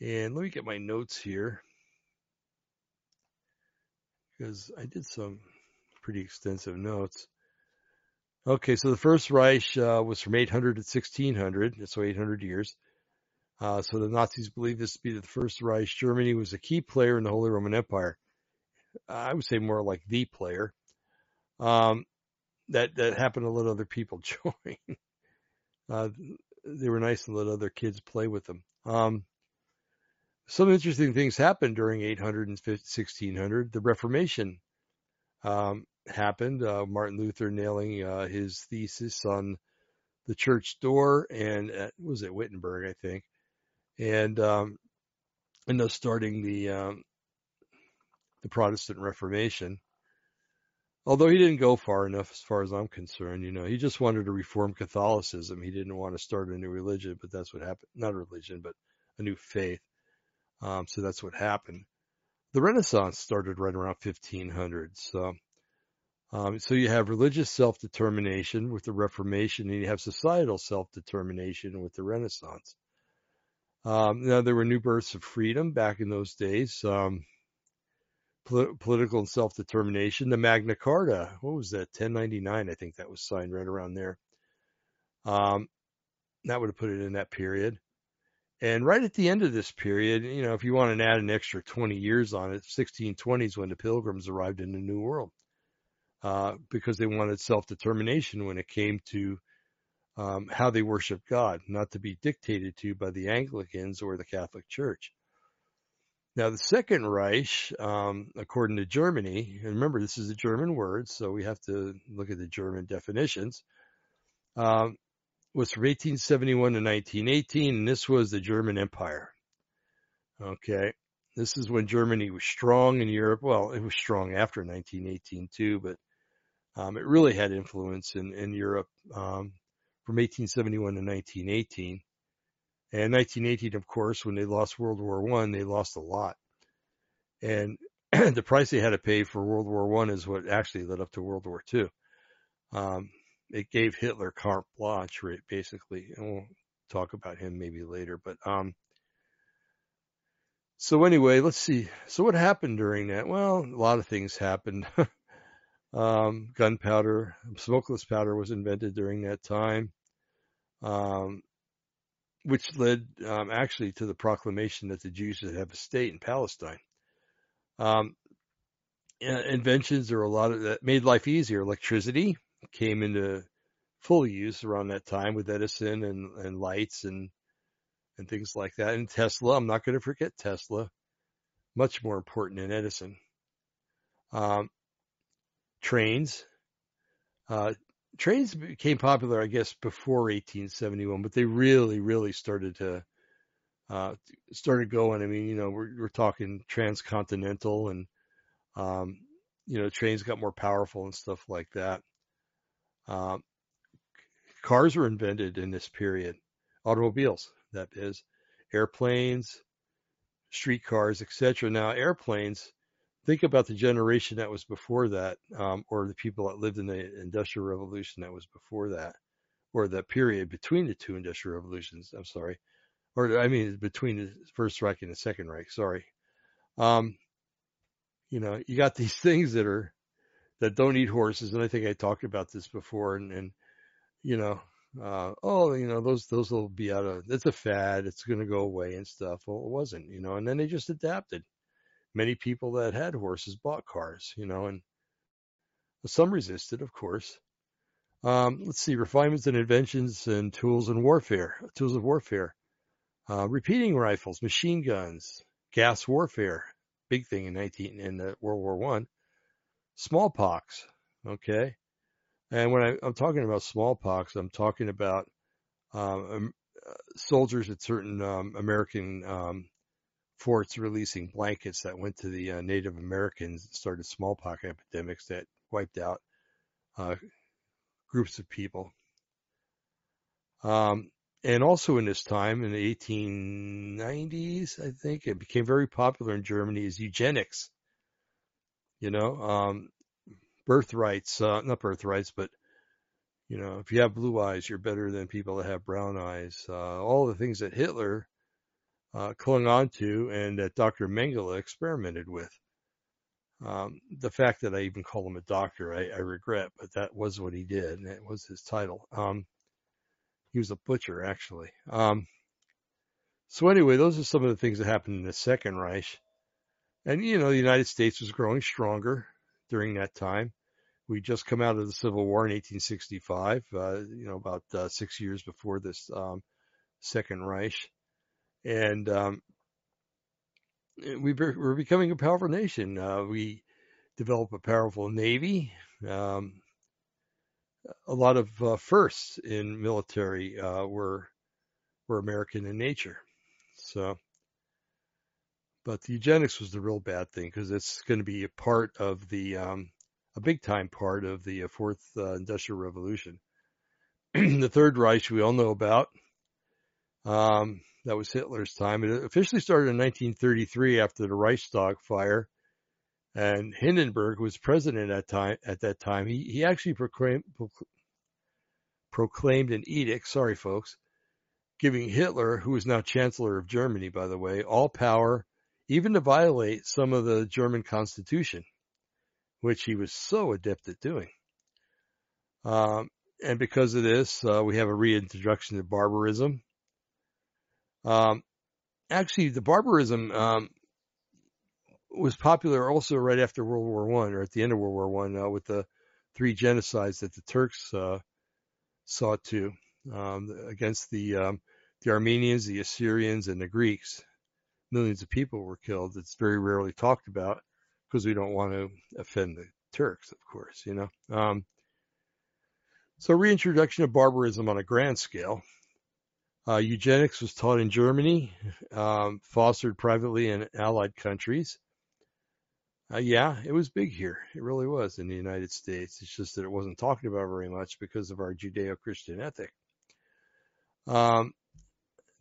and let me get my notes here because I did some pretty extensive notes. Okay, so the first Reich uh, was from 800 to 1600, so 800 years. Uh, so the Nazis believed this to be the first Reich. Germany was a key player in the Holy Roman Empire. I would say more like the player. Um, that that happened to let other people join. Uh, they were nice and let other kids play with them. Um, some interesting things happened during 800 and 1600. The Reformation um, happened. Uh, Martin Luther nailing uh, his thesis on the church door, and at, was it Wittenberg, I think, and um, and thus starting the um, the Protestant Reformation. Although he didn't go far enough, as far as I'm concerned, you know, he just wanted to reform Catholicism. He didn't want to start a new religion, but that's what happened. Not a religion, but a new faith. Um, so that's what happened. The Renaissance started right around 1500. So, um, so you have religious self-determination with the Reformation, and you have societal self-determination with the Renaissance. Um, now there were new births of freedom back in those days. Um, political and self-determination. The Magna Carta, what was that? 1099, I think that was signed right around there. Um, that would have put it in that period. And right at the end of this period, you know, if you want to add an extra 20 years on it, 1620s when the pilgrims arrived in the New World, uh, because they wanted self-determination when it came to um, how they worship God, not to be dictated to by the Anglicans or the Catholic Church. Now, the Second Reich, um, according to Germany, and remember this is a German word, so we have to look at the German definitions. Um, was from 1871 to 1918, and this was the German Empire. Okay. This is when Germany was strong in Europe. Well, it was strong after 1918 too, but um, it really had influence in, in Europe um, from 1871 to 1918. And 1918, of course, when they lost World War One, they lost a lot. And the price they had to pay for World War One is what actually led up to World War Two. Um, it gave Hitler carte blanche, basically. And we'll talk about him maybe later. But um, so anyway, let's see. So what happened during that? Well, a lot of things happened. um, gunpowder, smokeless powder was invented during that time, um, which led um, actually to the proclamation that the Jews should have a state in Palestine. Um, inventions are a lot of that made life easier. Electricity, came into full use around that time with Edison and, and lights and and things like that. And Tesla, I'm not going to forget Tesla, much more important than Edison. Um, trains, uh, trains became popular, I guess, before 1871, but they really, really started to uh, started going. I mean, you know, we're, we're talking transcontinental, and um, you know, trains got more powerful and stuff like that. Um, cars were invented in this period, automobiles, that is, airplanes, streetcars, etc. Now, airplanes think about the generation that was before that, um, or the people that lived in the Industrial Revolution that was before that, or the period between the two Industrial Revolutions. I'm sorry, or I mean between the First Reich and the Second Reich. Sorry. Um, you know, you got these things that are that don't eat horses, and I think I talked about this before, and, and you know, uh, oh, you know, those those will be out of. It's a fad. It's going to go away and stuff. Well, it wasn't, you know, and then they just adapted many people that had horses bought cars, you know, and some resisted, of course. Um, let's see, refinements and inventions and tools and warfare, tools of warfare, uh, repeating rifles, machine guns, gas warfare, big thing in 19 in uh, World War One, smallpox, okay. And when I, am talking about smallpox, I'm talking about um, uh, soldiers at certain um, American um, forts releasing blankets that went to the uh, Native Americans and started smallpox epidemics that wiped out uh, groups of people. Um, and also in this time, in the 1890s, I think it became very popular in Germany is eugenics. You know, um, birthrights, uh, not birthrights, but you know, if you have blue eyes, you're better than people that have brown eyes. Uh, all the things that Hitler uh, clung on to and that Dr. Mengele experimented with. Um, the fact that I even call him a doctor, I, I, regret, but that was what he did, and it was his title. Um, he was a butcher, actually. Um, so anyway, those are some of the things that happened in the Second Reich. And, you know, the United States was growing stronger during that time. We just come out of the Civil War in 1865, uh, you know, about uh, six years before this um, Second Reich and um, we are becoming a powerful nation. Uh, we develop a powerful navy. Um, a lot of uh, firsts in military uh, were were American in nature. So, but the eugenics was the real bad thing because it's going to be a part of the um, a big time part of the uh, fourth uh, industrial revolution. the third Reich we all know about. Um, that was Hitler's time. It officially started in 1933 after the Reichstag fire, and Hindenburg was president at time. At that time, he he actually proclaimed proclaimed an edict. Sorry, folks, giving Hitler, who is now Chancellor of Germany, by the way, all power, even to violate some of the German Constitution, which he was so adept at doing. Um, and because of this, uh, we have a reintroduction of barbarism um, actually, the barbarism um, was popular also right after World War One, or at the end of World War One, uh, with the three genocides that the Turks uh, saw to um, against the um, the Armenians, the Assyrians, and the Greeks. Millions of people were killed. It's very rarely talked about because we don't want to offend the Turks, of course, you know. Um, so reintroduction of barbarism on a grand scale. Uh, eugenics was taught in Germany, um, fostered privately in allied countries. Uh, yeah, it was big here. It really was in the United States. It's just that it wasn't talked about very much because of our Judeo-Christian ethic. Um,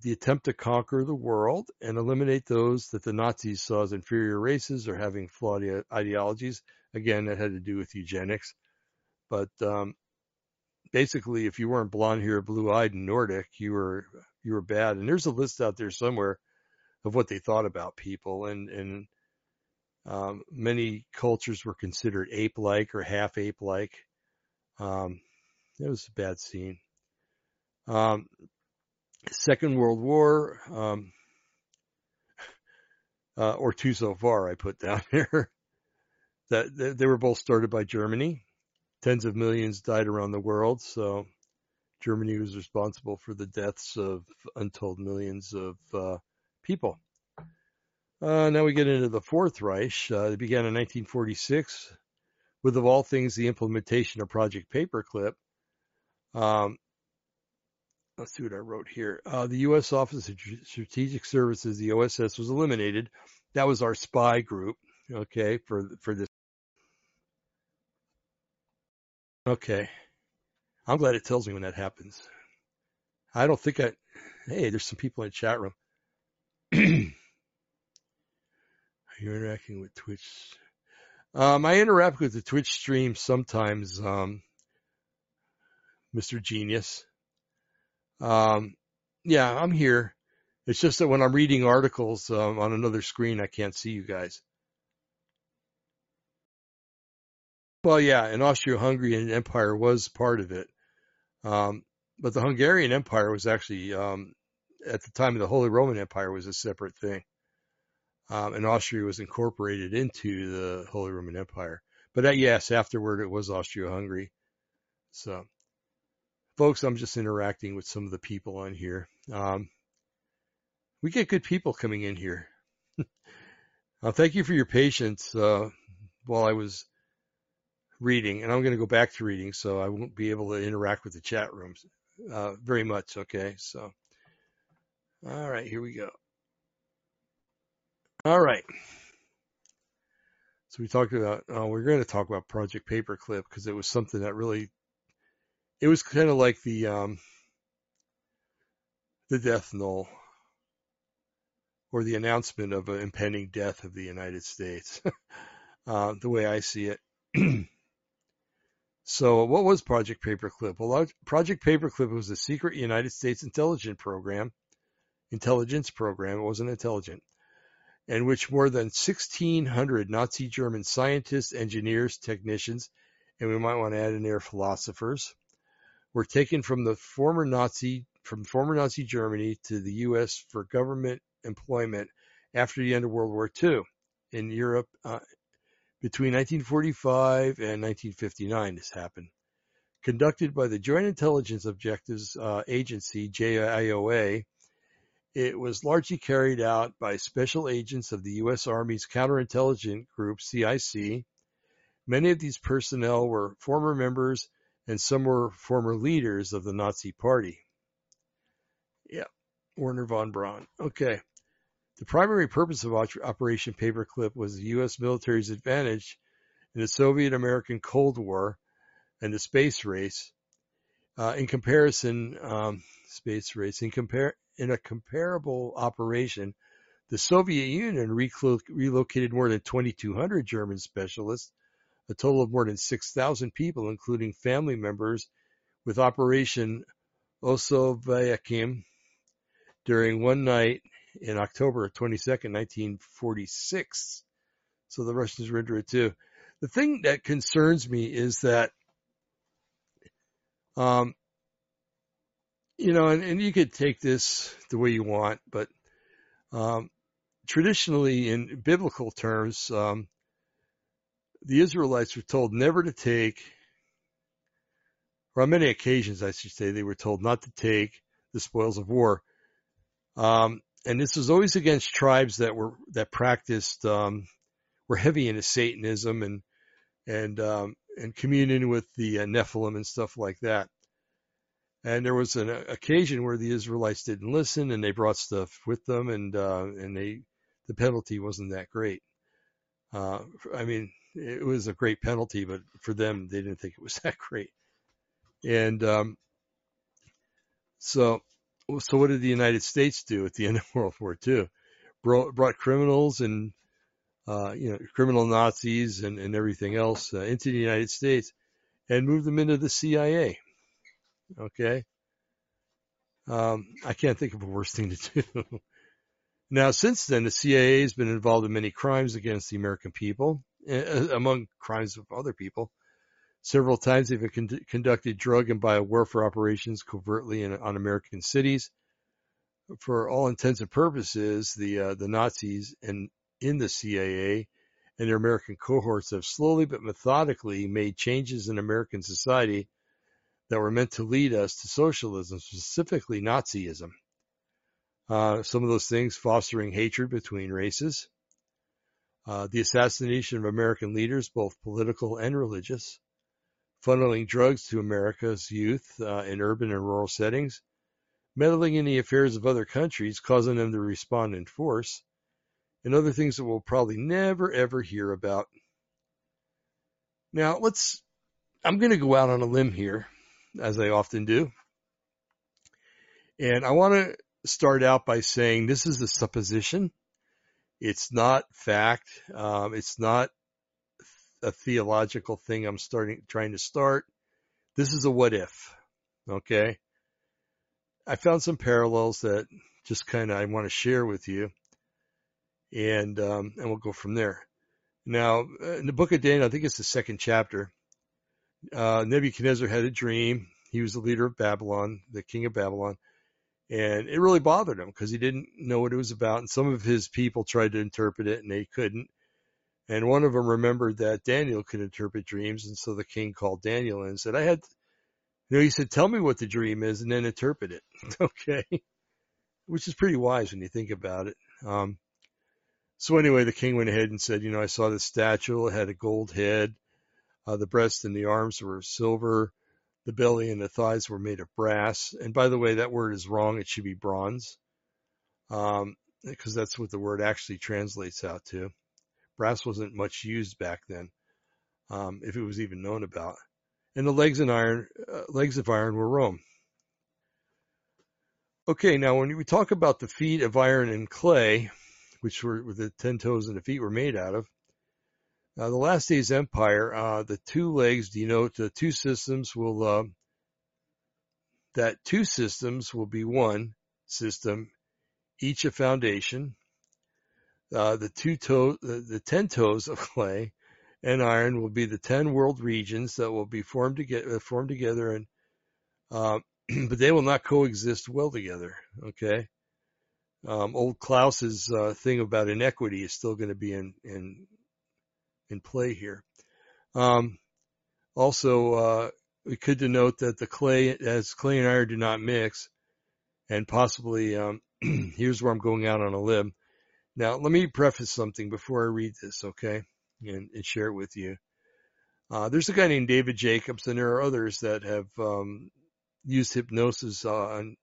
the attempt to conquer the world and eliminate those that the Nazis saw as inferior races or having flawed ideologies. Again, that had to do with eugenics. But um, basically, if you weren't blonde hair, blue eyed, and Nordic, you were you were bad. And there's a list out there somewhere of what they thought about people, and and um, many cultures were considered ape-like or half ape-like. Um, it was a bad scene. Um, Second World War, um, uh, or two so far, I put down here. that they were both started by Germany tens of millions died around the world. So Germany was responsible for the deaths of untold millions of uh, people. Uh, now we get into the Fourth Reich. Uh, it began in 1946 with, of all things, the implementation of Project Paperclip. Um, let's see what I wrote here. Uh, the U.S. Office of Strategic Services, the OSS, was eliminated. That was our spy group, okay, for for this. Okay, I'm glad it tells me when that happens. I don't think I. Hey, there's some people in the chat room. You're interacting with Twitch. Um, I interact with the Twitch stream sometimes, um, Mr. Genius. Um, yeah, I'm here. It's just that when I'm reading articles um, on another screen, I can't see you guys. Well, yeah, and Austro-Hungarian Empire was part of it, um, but the Hungarian Empire was actually um, at the time of the Holy Roman Empire was a separate thing, um, and Austria was incorporated into the Holy Roman Empire. But uh, yes, afterward it was Austria-Hungary. So folks, I'm just interacting with some of the people on here. Um, we get good people coming in here. uh, thank you for your patience uh, while I was reading, and I'm going to go back to reading, so I won't be able to interact with the chat rooms uh, very much. Okay, so all right, here we go. All right. So we talked about, uh, we're going to talk about Project Paperclip because it was something that really it was kind of like the um, the death knell or the announcement of an impending death of the United States, uh, the way I see it. so, what was Project Paperclip? Well, Project Paperclip was a secret United States intelligence program, intelligence program. It wasn't intelligent, in which more than 1,600 Nazi German scientists, engineers, technicians, and we might want to add in there philosophers, were taken from the former Nazi from former Nazi Germany to the U.S. for government employment after the end of World War II in Europe uh, between 1945 and 1959. This happened. Conducted by the Joint Intelligence Objectives uh, Agency (JIOA), it was largely carried out by special agents of the U.S. Army's Counterintelligence Group (CIC). Many of these personnel were former members and some were former leaders of the Nazi Party. Yeah, Wernher von Braun. Okay. The primary purpose of Operation Paperclip was the U.S. military's advantage in the Soviet-American Cold War and the space race. Uh, in comparison, um, space race in compare in a comparable operation, the Soviet Union reclo- relocated more than 2,200 German specialists a total of more than 6,000 people, including family members, with Operation Osoaviakhim during one night in October 22nd, 1946. So the Russians were into it too. The thing that concerns me is that, um, you know, and, and you could take this the way you want, but um, traditionally, in biblical terms, um, the Israelites were told never to take, or on many occasions, I should say, they were told not to take the spoils of war. Um, and this was always against tribes that were that practiced um, were heavy into Satanism and and um, and communion with the uh, Nephilim and stuff like that. And there was an occasion where the Israelites didn't listen, and they brought stuff with them, and uh, and they the penalty wasn't that great. Uh, I mean, it was a great penalty, but for them, they didn't think it was that great. And um, so, so what did the United States do at the end of World War II? Brought, brought criminals and uh, you know criminal Nazis and, and everything else uh, into the United States and moved them into the CIA. Okay. Um, I can't think of a worse thing to do. now, since then, the CIA has been involved in many crimes against the American people among crimes of other people. Several times they've con- conducted drug and biowarfare operations covertly in, on American cities. For all intents and purposes, the uh, the Nazis and in the CIA and their American cohorts have slowly but methodically made changes in American society that were meant to lead us to socialism, specifically Nazism. Uh, some of those things fostering hatred between races, uh, the assassination of American leaders, both political and religious, funneling drugs to America's youth uh, in urban and rural settings, meddling in the affairs of other countries, causing them to respond in force, and other things that we'll probably never ever hear about. Now, let's, I'm going to go out on a limb here, as I often do. And I want to start out by saying this is a supposition. It's not fact. Um, it's not a theological thing I'm starting, trying to start. This is a what if. Okay. I found some parallels that just kind of I want to share with you, and um, and we'll go from there. Now, in the book of Daniel, I think it's the second chapter. Uh, Nebuchadnezzar had a dream. He was the leader of Babylon, the king of Babylon, and it really bothered him because he didn't know what it was about. And some of his people tried to interpret it, and they couldn't. And one of them remembered that Daniel could interpret dreams, and so the king called Daniel and said, "I had you know, he said, tell me what the dream is and then interpret it. okay. Which is pretty wise when you think about it. Um, so anyway, the king went ahead and said, you know, I saw this statue. It had a gold head. Uh, the breast and the arms were silver. The belly and the thighs were made of brass. And by the way, that word is wrong. It should be bronze. Um, because that's what the word actually translates out to. Brass wasn't much used back then. Um, if it was even known about and the legs and iron uh, legs of iron were Rome. Okay, now when we talk about the feet of iron and clay, which were, the ten toes and the feet were made out of, uh, the last days empire, uh, the two legs denote the two systems will uh, that two systems will be one system, each a foundation. Uh, the two toe, the, the ten toes of clay and iron will be the 10 world regions that will be formed, together, uh, formed together and, uh, but they will not coexist well together. Okay. Um, old Klaus's, uh, thing about inequity is still going to be in, in, in play here. Um, also, uh, we could denote that the clay, as clay and iron do not mix, and possibly, um, here's where I'm going out on a limb. Now, let me preface something before I read this, okay? and, and share it with you. Uh, there's a guy named David Jacobs, and there are others that have um, used hypnosis on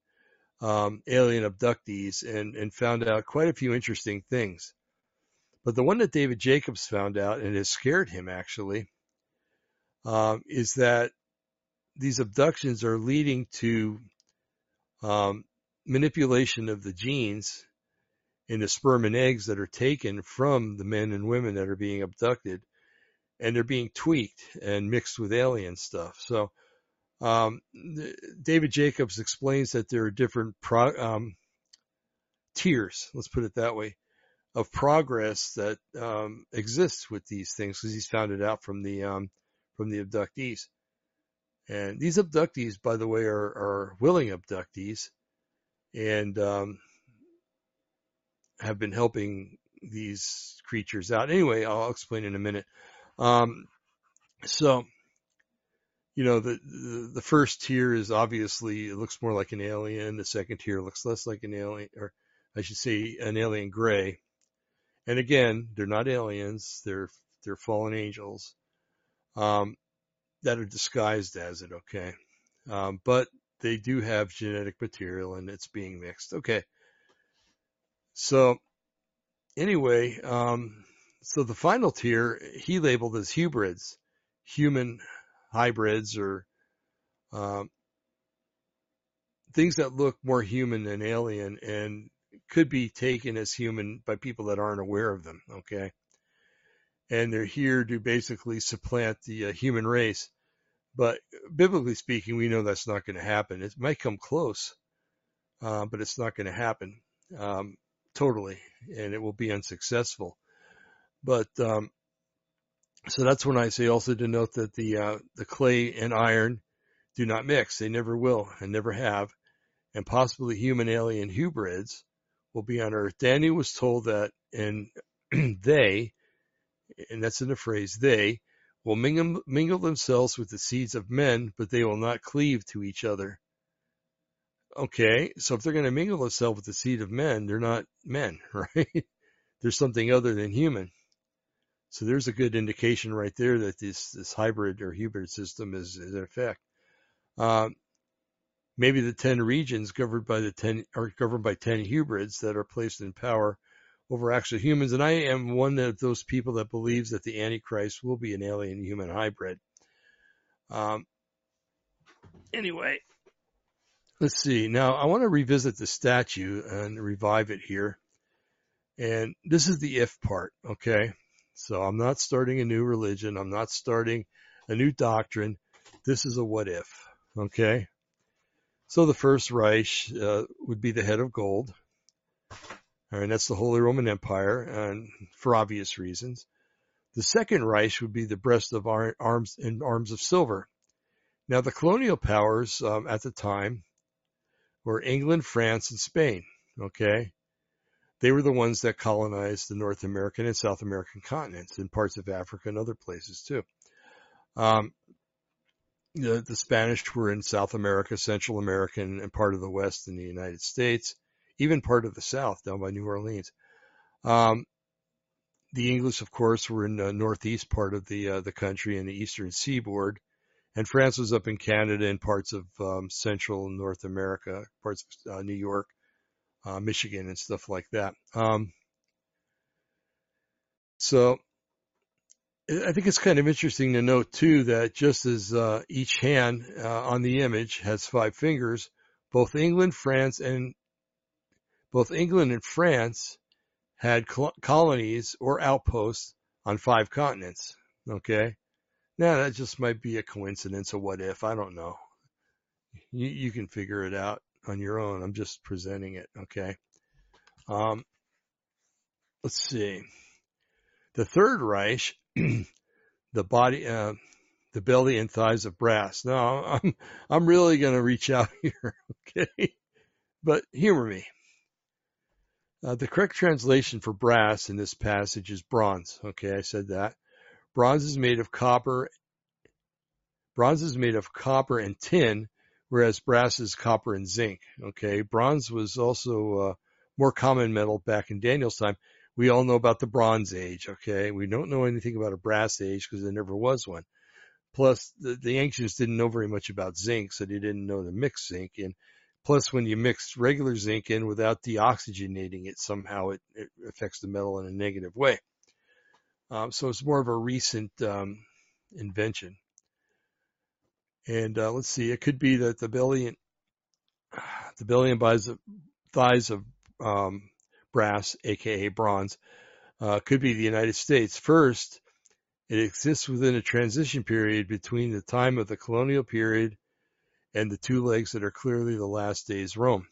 um, alien abductees and, and found out quite a few interesting things. But the one that David Jacobs found out, and has scared him actually, um, is that these abductions are leading to um, manipulation of the genes in the sperm and eggs that are taken from the men and women that are being abducted and they're being tweaked and mixed with alien stuff. So, um, David Jacobs explains that there are different pro, um, tiers, let's put it that way, of progress that um, exists with these things because he's found it out from the um, from the abductees. And these abductees, by the way, are, are willing abductees, and um, have been helping these creatures out. Anyway, I'll explain in a minute. Um, so, you know, the, the, the first tier is obviously it looks more like an alien. The second tier looks less like an alien, or I should say, an alien gray. And again, they're not aliens; they're they're fallen angels um, that are disguised as it. Okay, um, but they do have genetic material, and it's being mixed. Okay. So anyway, um, so the final tier he labeled as hybrids, human hybrids or um, things that look more human than alien and could be taken as human by people that aren't aware of them. Okay. And they're here to basically supplant the uh, human race. But biblically speaking, we know that's not going to happen. It might come close, uh, but it's not going to happen. Um, totally, and it will be unsuccessful. But um, so that's when I say also to note that the uh, the clay and iron do not mix; they never will and never have, and possibly human alien hybrids will be on Earth. Daniel was told that, and they, and that's in the phrase they, will mingle, mingle themselves with the seeds of men, but they will not cleave to each other. Okay, so if they're going to mingle themselves with the seed of men, they're not men, right? There's something other than human. So there's a good indication right there that this, this hybrid or hybrid system is, is in effect. Um, maybe the 10 regions governed by the 10 are governed by 10 hybrids that are placed in power over actual humans. And I am one of those people that believes that the Antichrist will be an alien human hybrid. Um, anyway, let's see. Now I want to revisit the statue and revive it here. And this is the if part. Okay. So I'm not starting a new religion. I'm not starting a new doctrine. This is a what if. Okay. So the first Reich uh, would be the head of gold. And that's the Holy Roman Empire, and for obvious reasons. The second Reich would be the breast of arms and arms of silver. Now, the colonial powers um, at the time were England, France, and Spain. Okay, they were the ones that colonized the North American and South American continents, and parts of Africa and other places too. Um, the, the Spanish were in South America, Central America, and part of the West in the United States, even part of the South down by New Orleans. Um, the English, of course, were in the northeast part of the uh, the country and the eastern seaboard, and France was up in Canada and parts of um, Central North America, parts of uh, New York, uh, Michigan, and stuff like that. Um, so I think it's kind of interesting to note too that just as uh, each hand uh, on the image has five fingers, both England, France, and both England and France had col- colonies or outposts on five continents. Okay, now that just might be a coincidence. or what if? I don't know. You, you can figure it out on your own. I'm just presenting it. Okay. Um, let's see. The Third Reich the body, uh, the belly and thighs of brass. Now I'm, I'm really going to reach out here. Okay. But humor me. Uh, the correct translation for brass in this passage is bronze. Okay. I said that. Bronze is made of copper. Bronze is made of copper and tin, whereas brass is copper and zinc. Okay. Bronze was also, uh, more common metal back in Daniel's time we all know about the Bronze Age, okay? We don't know anything about a Brass Age because there never was one. Plus, the, the ancients didn't know very much about zinc, so they didn't know to mix zinc in. Plus, when you mix regular zinc in without deoxygenating it, somehow it, it affects the metal in a negative way. Um, so it's more of a recent um, invention. And uh, let's see, it could be that the billion, the billion thighs of um, brass, aka bronze, uh, could be the United States. First, it exists within a transition period between the time of the colonial period and the two legs that are clearly the last days Rome.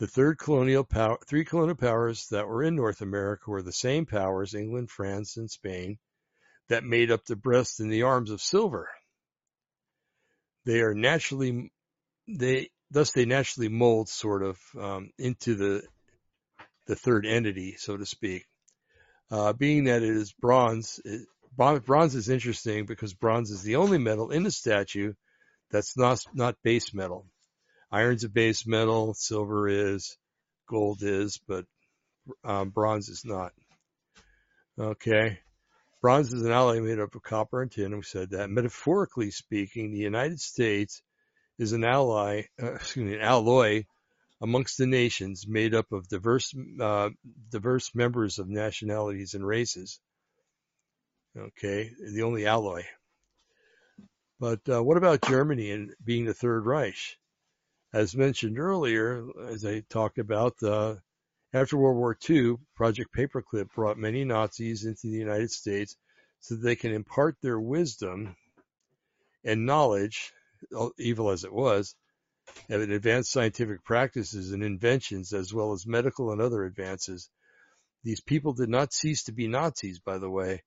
The third colonial power, three colonial powers that were in North America were the same powers, England, France, and Spain, that made up the breast and the arms of silver. They are naturally, they, thus they naturally mold sort of um, into the the third entity, so to speak. Uh, being that it is bronze, it, bronze is interesting because bronze is the only metal in the statue that's not not base metal. Iron's a base metal, silver is, gold is, but um, bronze is not. Okay. Bronze is an alloy made up of copper and tin. We said that. Metaphorically speaking, the United States is an ally, uh, excuse me, an alloy amongst the nations made up of diverse, uh, diverse members of nationalities and races. Okay, the only alloy. But uh, what about Germany and being the Third Reich? As mentioned earlier, as I talked about, uh, after World War II, Project Paperclip brought many Nazis into the United States so that they can impart their wisdom and knowledge, evil as it was, and advanced scientific practices and inventions, as well as medical and other advances. These people did not cease to be Nazis, by the way,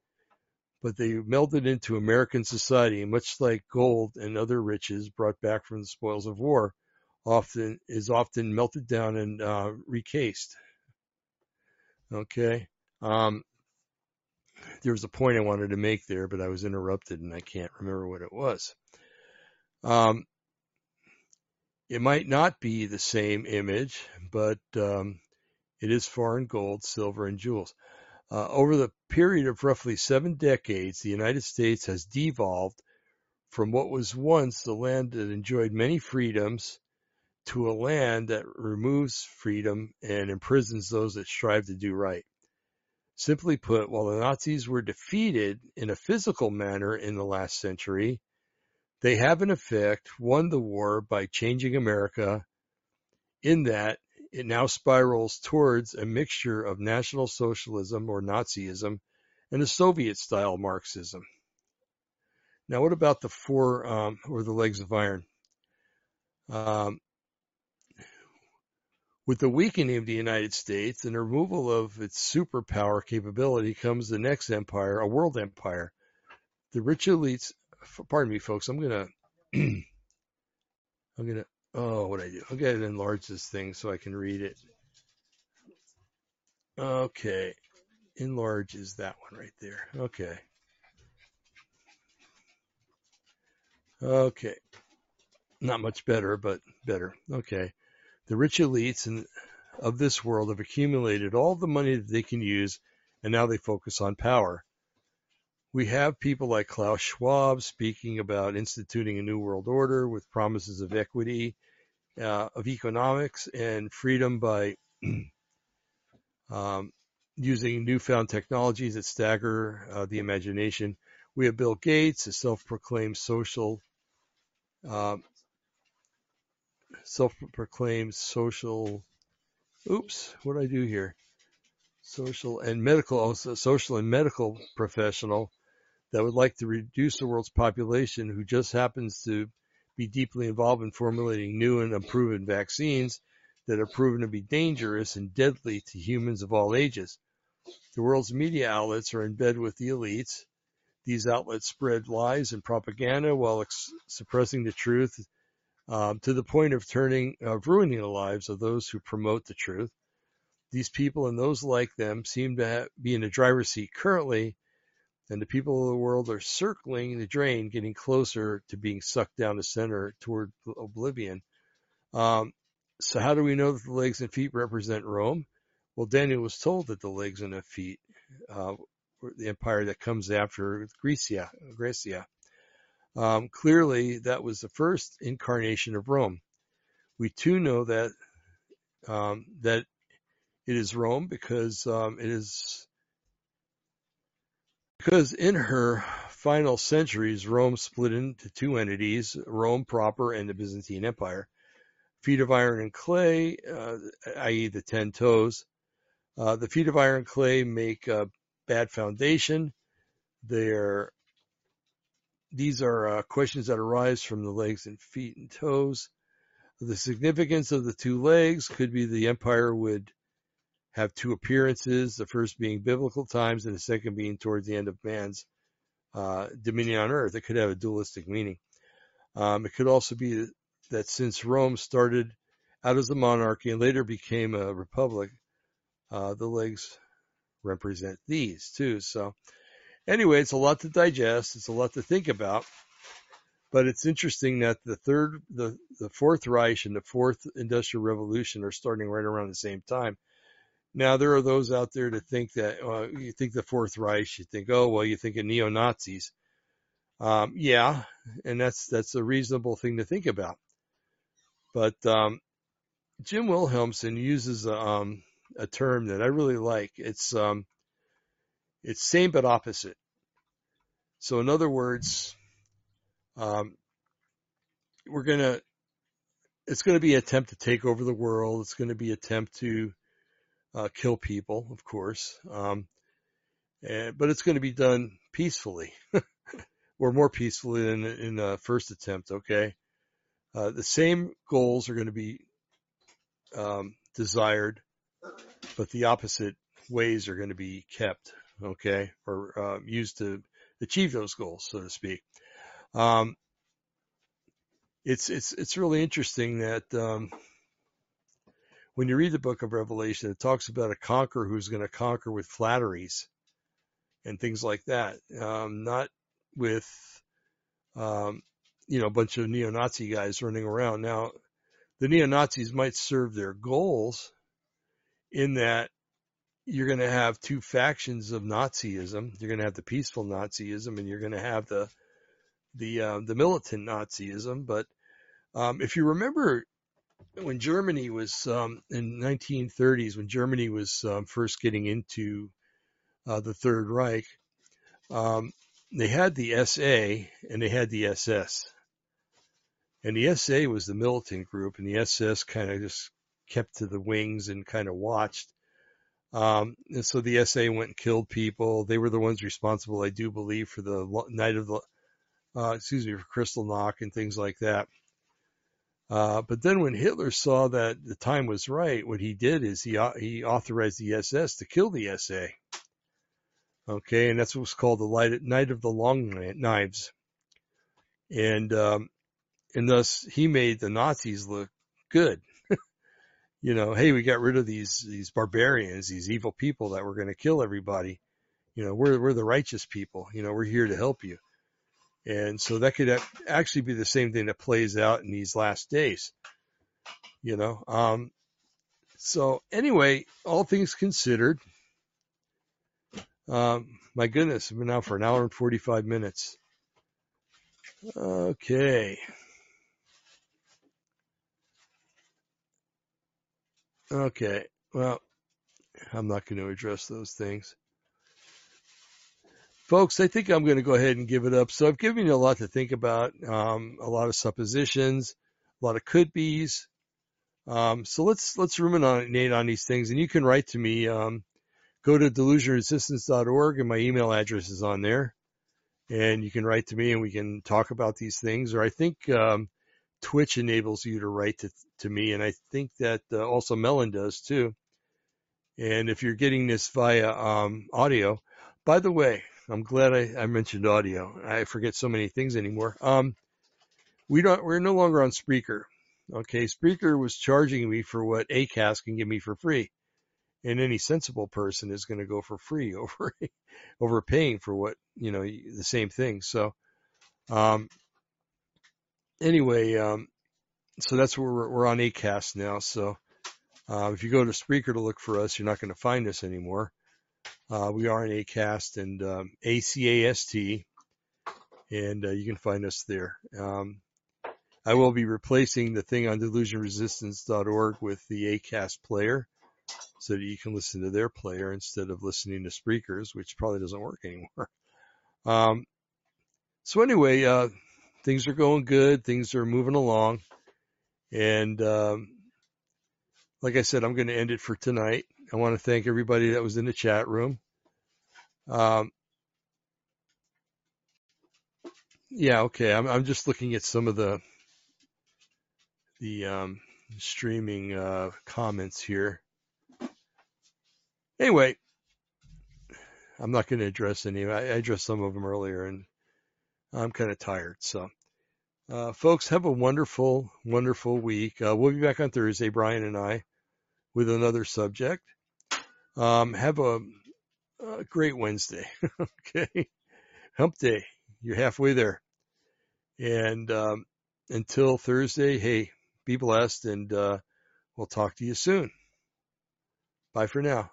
but they melded into American society, much like gold and other riches brought back from the spoils of war, often is often melted down and uh, recased. Okay. Um, there was a point I wanted to make there, but I was interrupted and I can't remember what it was. Um, it might not be the same image, but um, it is foreign gold, silver, and jewels. Uh, over the period of roughly seven decades, the United States has devolved from what was once the land that enjoyed many freedoms to a land that removes freedom and imprisons those that strive to do right. Simply put, while the Nazis were defeated in a physical manner in the last century, they have in effect won the war by changing America in that it now spirals towards a mixture of National Socialism or Nazism and a Soviet style Marxism. Now, what about the four um, or the legs of iron? Um, with the weakening of the United States and the removal of its superpower capability comes the next empire, a world empire. The rich elites, pardon me, folks, I'm gonna, I'm gonna, oh, what I do? I'm gonna enlarge this thing so I can read it. Okay, enlarge is that one right there. Okay. Okay. Not much better, but better. Okay. The rich elites of this world have accumulated all the money that they can use, and now they focus on power. We have people like Klaus Schwab speaking about instituting a new world order with promises of equity, uh, of economics, and freedom by um, using newfound technologies that stagger uh, the imagination. We have Bill Gates, a self-proclaimed social uh, self-proclaimed social. Oops, what did I do here? Social and medical, oh, also social and medical professional that would like to reduce the world's population, who just happens to be deeply involved in formulating new and unproven vaccines that are proven to be dangerous and deadly to humans of all ages. The world's media outlets are in bed with the elites. These outlets spread lies and propaganda while ex- suppressing the truth um, to the point of turning, of ruining the lives of those who promote the truth. These people and those like them seem to be in the driver's seat currently, and the people of the world are circling the drain, getting closer to being sucked down the center toward oblivion. Um, so how do we know that the legs and feet represent Rome? Well, Daniel was told that the legs and the feet, uh, were the empire that comes after Grecia, Grecia. Um, clearly, that was the first incarnation of Rome. We too know that um, that it is Rome because um, it is because in her final centuries, Rome split into two entities: Rome proper and the Byzantine Empire. Feet of iron and clay, uh, i.e., the ten toes. Uh, the feet of iron and clay make a bad foundation. They're these are uh, questions that arise from the legs and feet and toes. The significance of the two legs could be the empire would have two appearances, the first being biblical times and the second being towards the end of man's uh, dominion on earth. It could have a dualistic meaning. Um, it could also be that since Rome started out as a monarchy and later became a republic, uh, the legs represent these too. So anyway, it's a lot to digest. It's a lot to think about. But it's interesting that the third, the, the fourth Reich and the fourth industrial revolution are starting right around the same time. Now, there are those out there that think that, uh, you think the fourth Reich, you think, oh, well, you think of neo-Nazis. Um, yeah, and that's, that's a reasonable thing to think about. But, um, Jim Wilhelmsen uses, um, a term that I really like. It's, um, it's same but opposite. So in other words, um, we're gonna, it's to be an attempt to take over the world. It's to be an attempt to uh, kill people, of course, um, and, but it's to be done peacefully, or more peacefully than in the first attempt. Okay, uh, the same goals are to be um, desired, but the opposite ways are going to be kept okay, or uh, used to achieve those goals, so to speak. Um, it's it's it's really interesting that um, when you read the book of Revelation, it talks about a conqueror who's going to conquer with flatteries. and things like that. Um, not with, um, you know, a bunch of neo-Nazi guys running around. Now, the neo-Nazis might serve their goals in that you're going to have two factions of Nazism. You're going to have the peaceful Nazism, and you're going to have the the uh, the militant Nazism. But um, if you remember when Germany was um, in 1930s, when Germany was um, first getting into uh, the Third Reich, um, they had the SA and they had the SS. And the SA was the militant group, and the SS kind of just kept to the wings and kind of watched. Um, and so the SA went and killed people. They were the ones responsible, I do believe, for the night of the, uh, excuse me, for Kristallnacht and things like that. Uh, but then when Hitler saw that the time was right, what he did is he he authorized the SS to kill the SA. Okay, and that's what's called the light, Night of the Long Knives, and um, and thus he made the Nazis look good. You know, hey, we got rid of these these barbarians, these evil people that were going to kill everybody. You know, we're we're the righteous people. You know, we're here to help you. And so that could actually be the same thing that plays out in these last days. You know, um, so anyway, all things considered, um, my goodness, I've been out for an hour and 45 minutes. Okay. Okay. Well, I'm not going to address those things. Folks, I think I'm going to go ahead and give it up. So I've given you a lot to think about, um, a lot of suppositions, a lot of could be's. Um, so let's, let's ruminate on these things and you can write to me. Um, go to delusionresistance.org and my email address is on there and you can write to me and we can talk about these things. Or I think, um, Twitch enables you to write to, to me. And I think that uh, also Melon does too. And if you're getting this via, um, audio, by the way, I'm glad I, I mentioned audio. I forget so many things anymore. Um, we don't, we're no longer on Spreaker. Okay. Spreaker was charging me for what Acast can give me for free. And any sensible person is going to go for free over, over paying for what, you know, the same thing. So, um, anyway, um, so that's where we're, we're on Acast now. So, uh, if you go to Spreaker to look for us, you're not going to find us anymore. Uh, we are in ACAST and um, ACAST, and uh, you can find us there. Um, I will be replacing the thing on delusionresistance.org with the ACAST player so that you can listen to their player instead of listening to Spreakers, which probably doesn't work anymore. Um, so anyway, uh, things are going good. Things are moving along. And um, like I said, I'm going to end it for tonight. I want to thank everybody that was in the chat room. Um, yeah, okay. I'm I'm just looking at some of the the um, streaming uh, comments here. Anyway, I'm not going to address any. I, I addressed some of them earlier, and I'm kind of tired. So, uh, folks, have a wonderful, wonderful week. Uh, we'll be back on Thursday, Brian and I, with another subject. Um, have a, a great Wednesday. okay. Hump day. You're halfway there. And, um, until Thursday, hey, be blessed and, uh, we'll talk to you soon. Bye for now.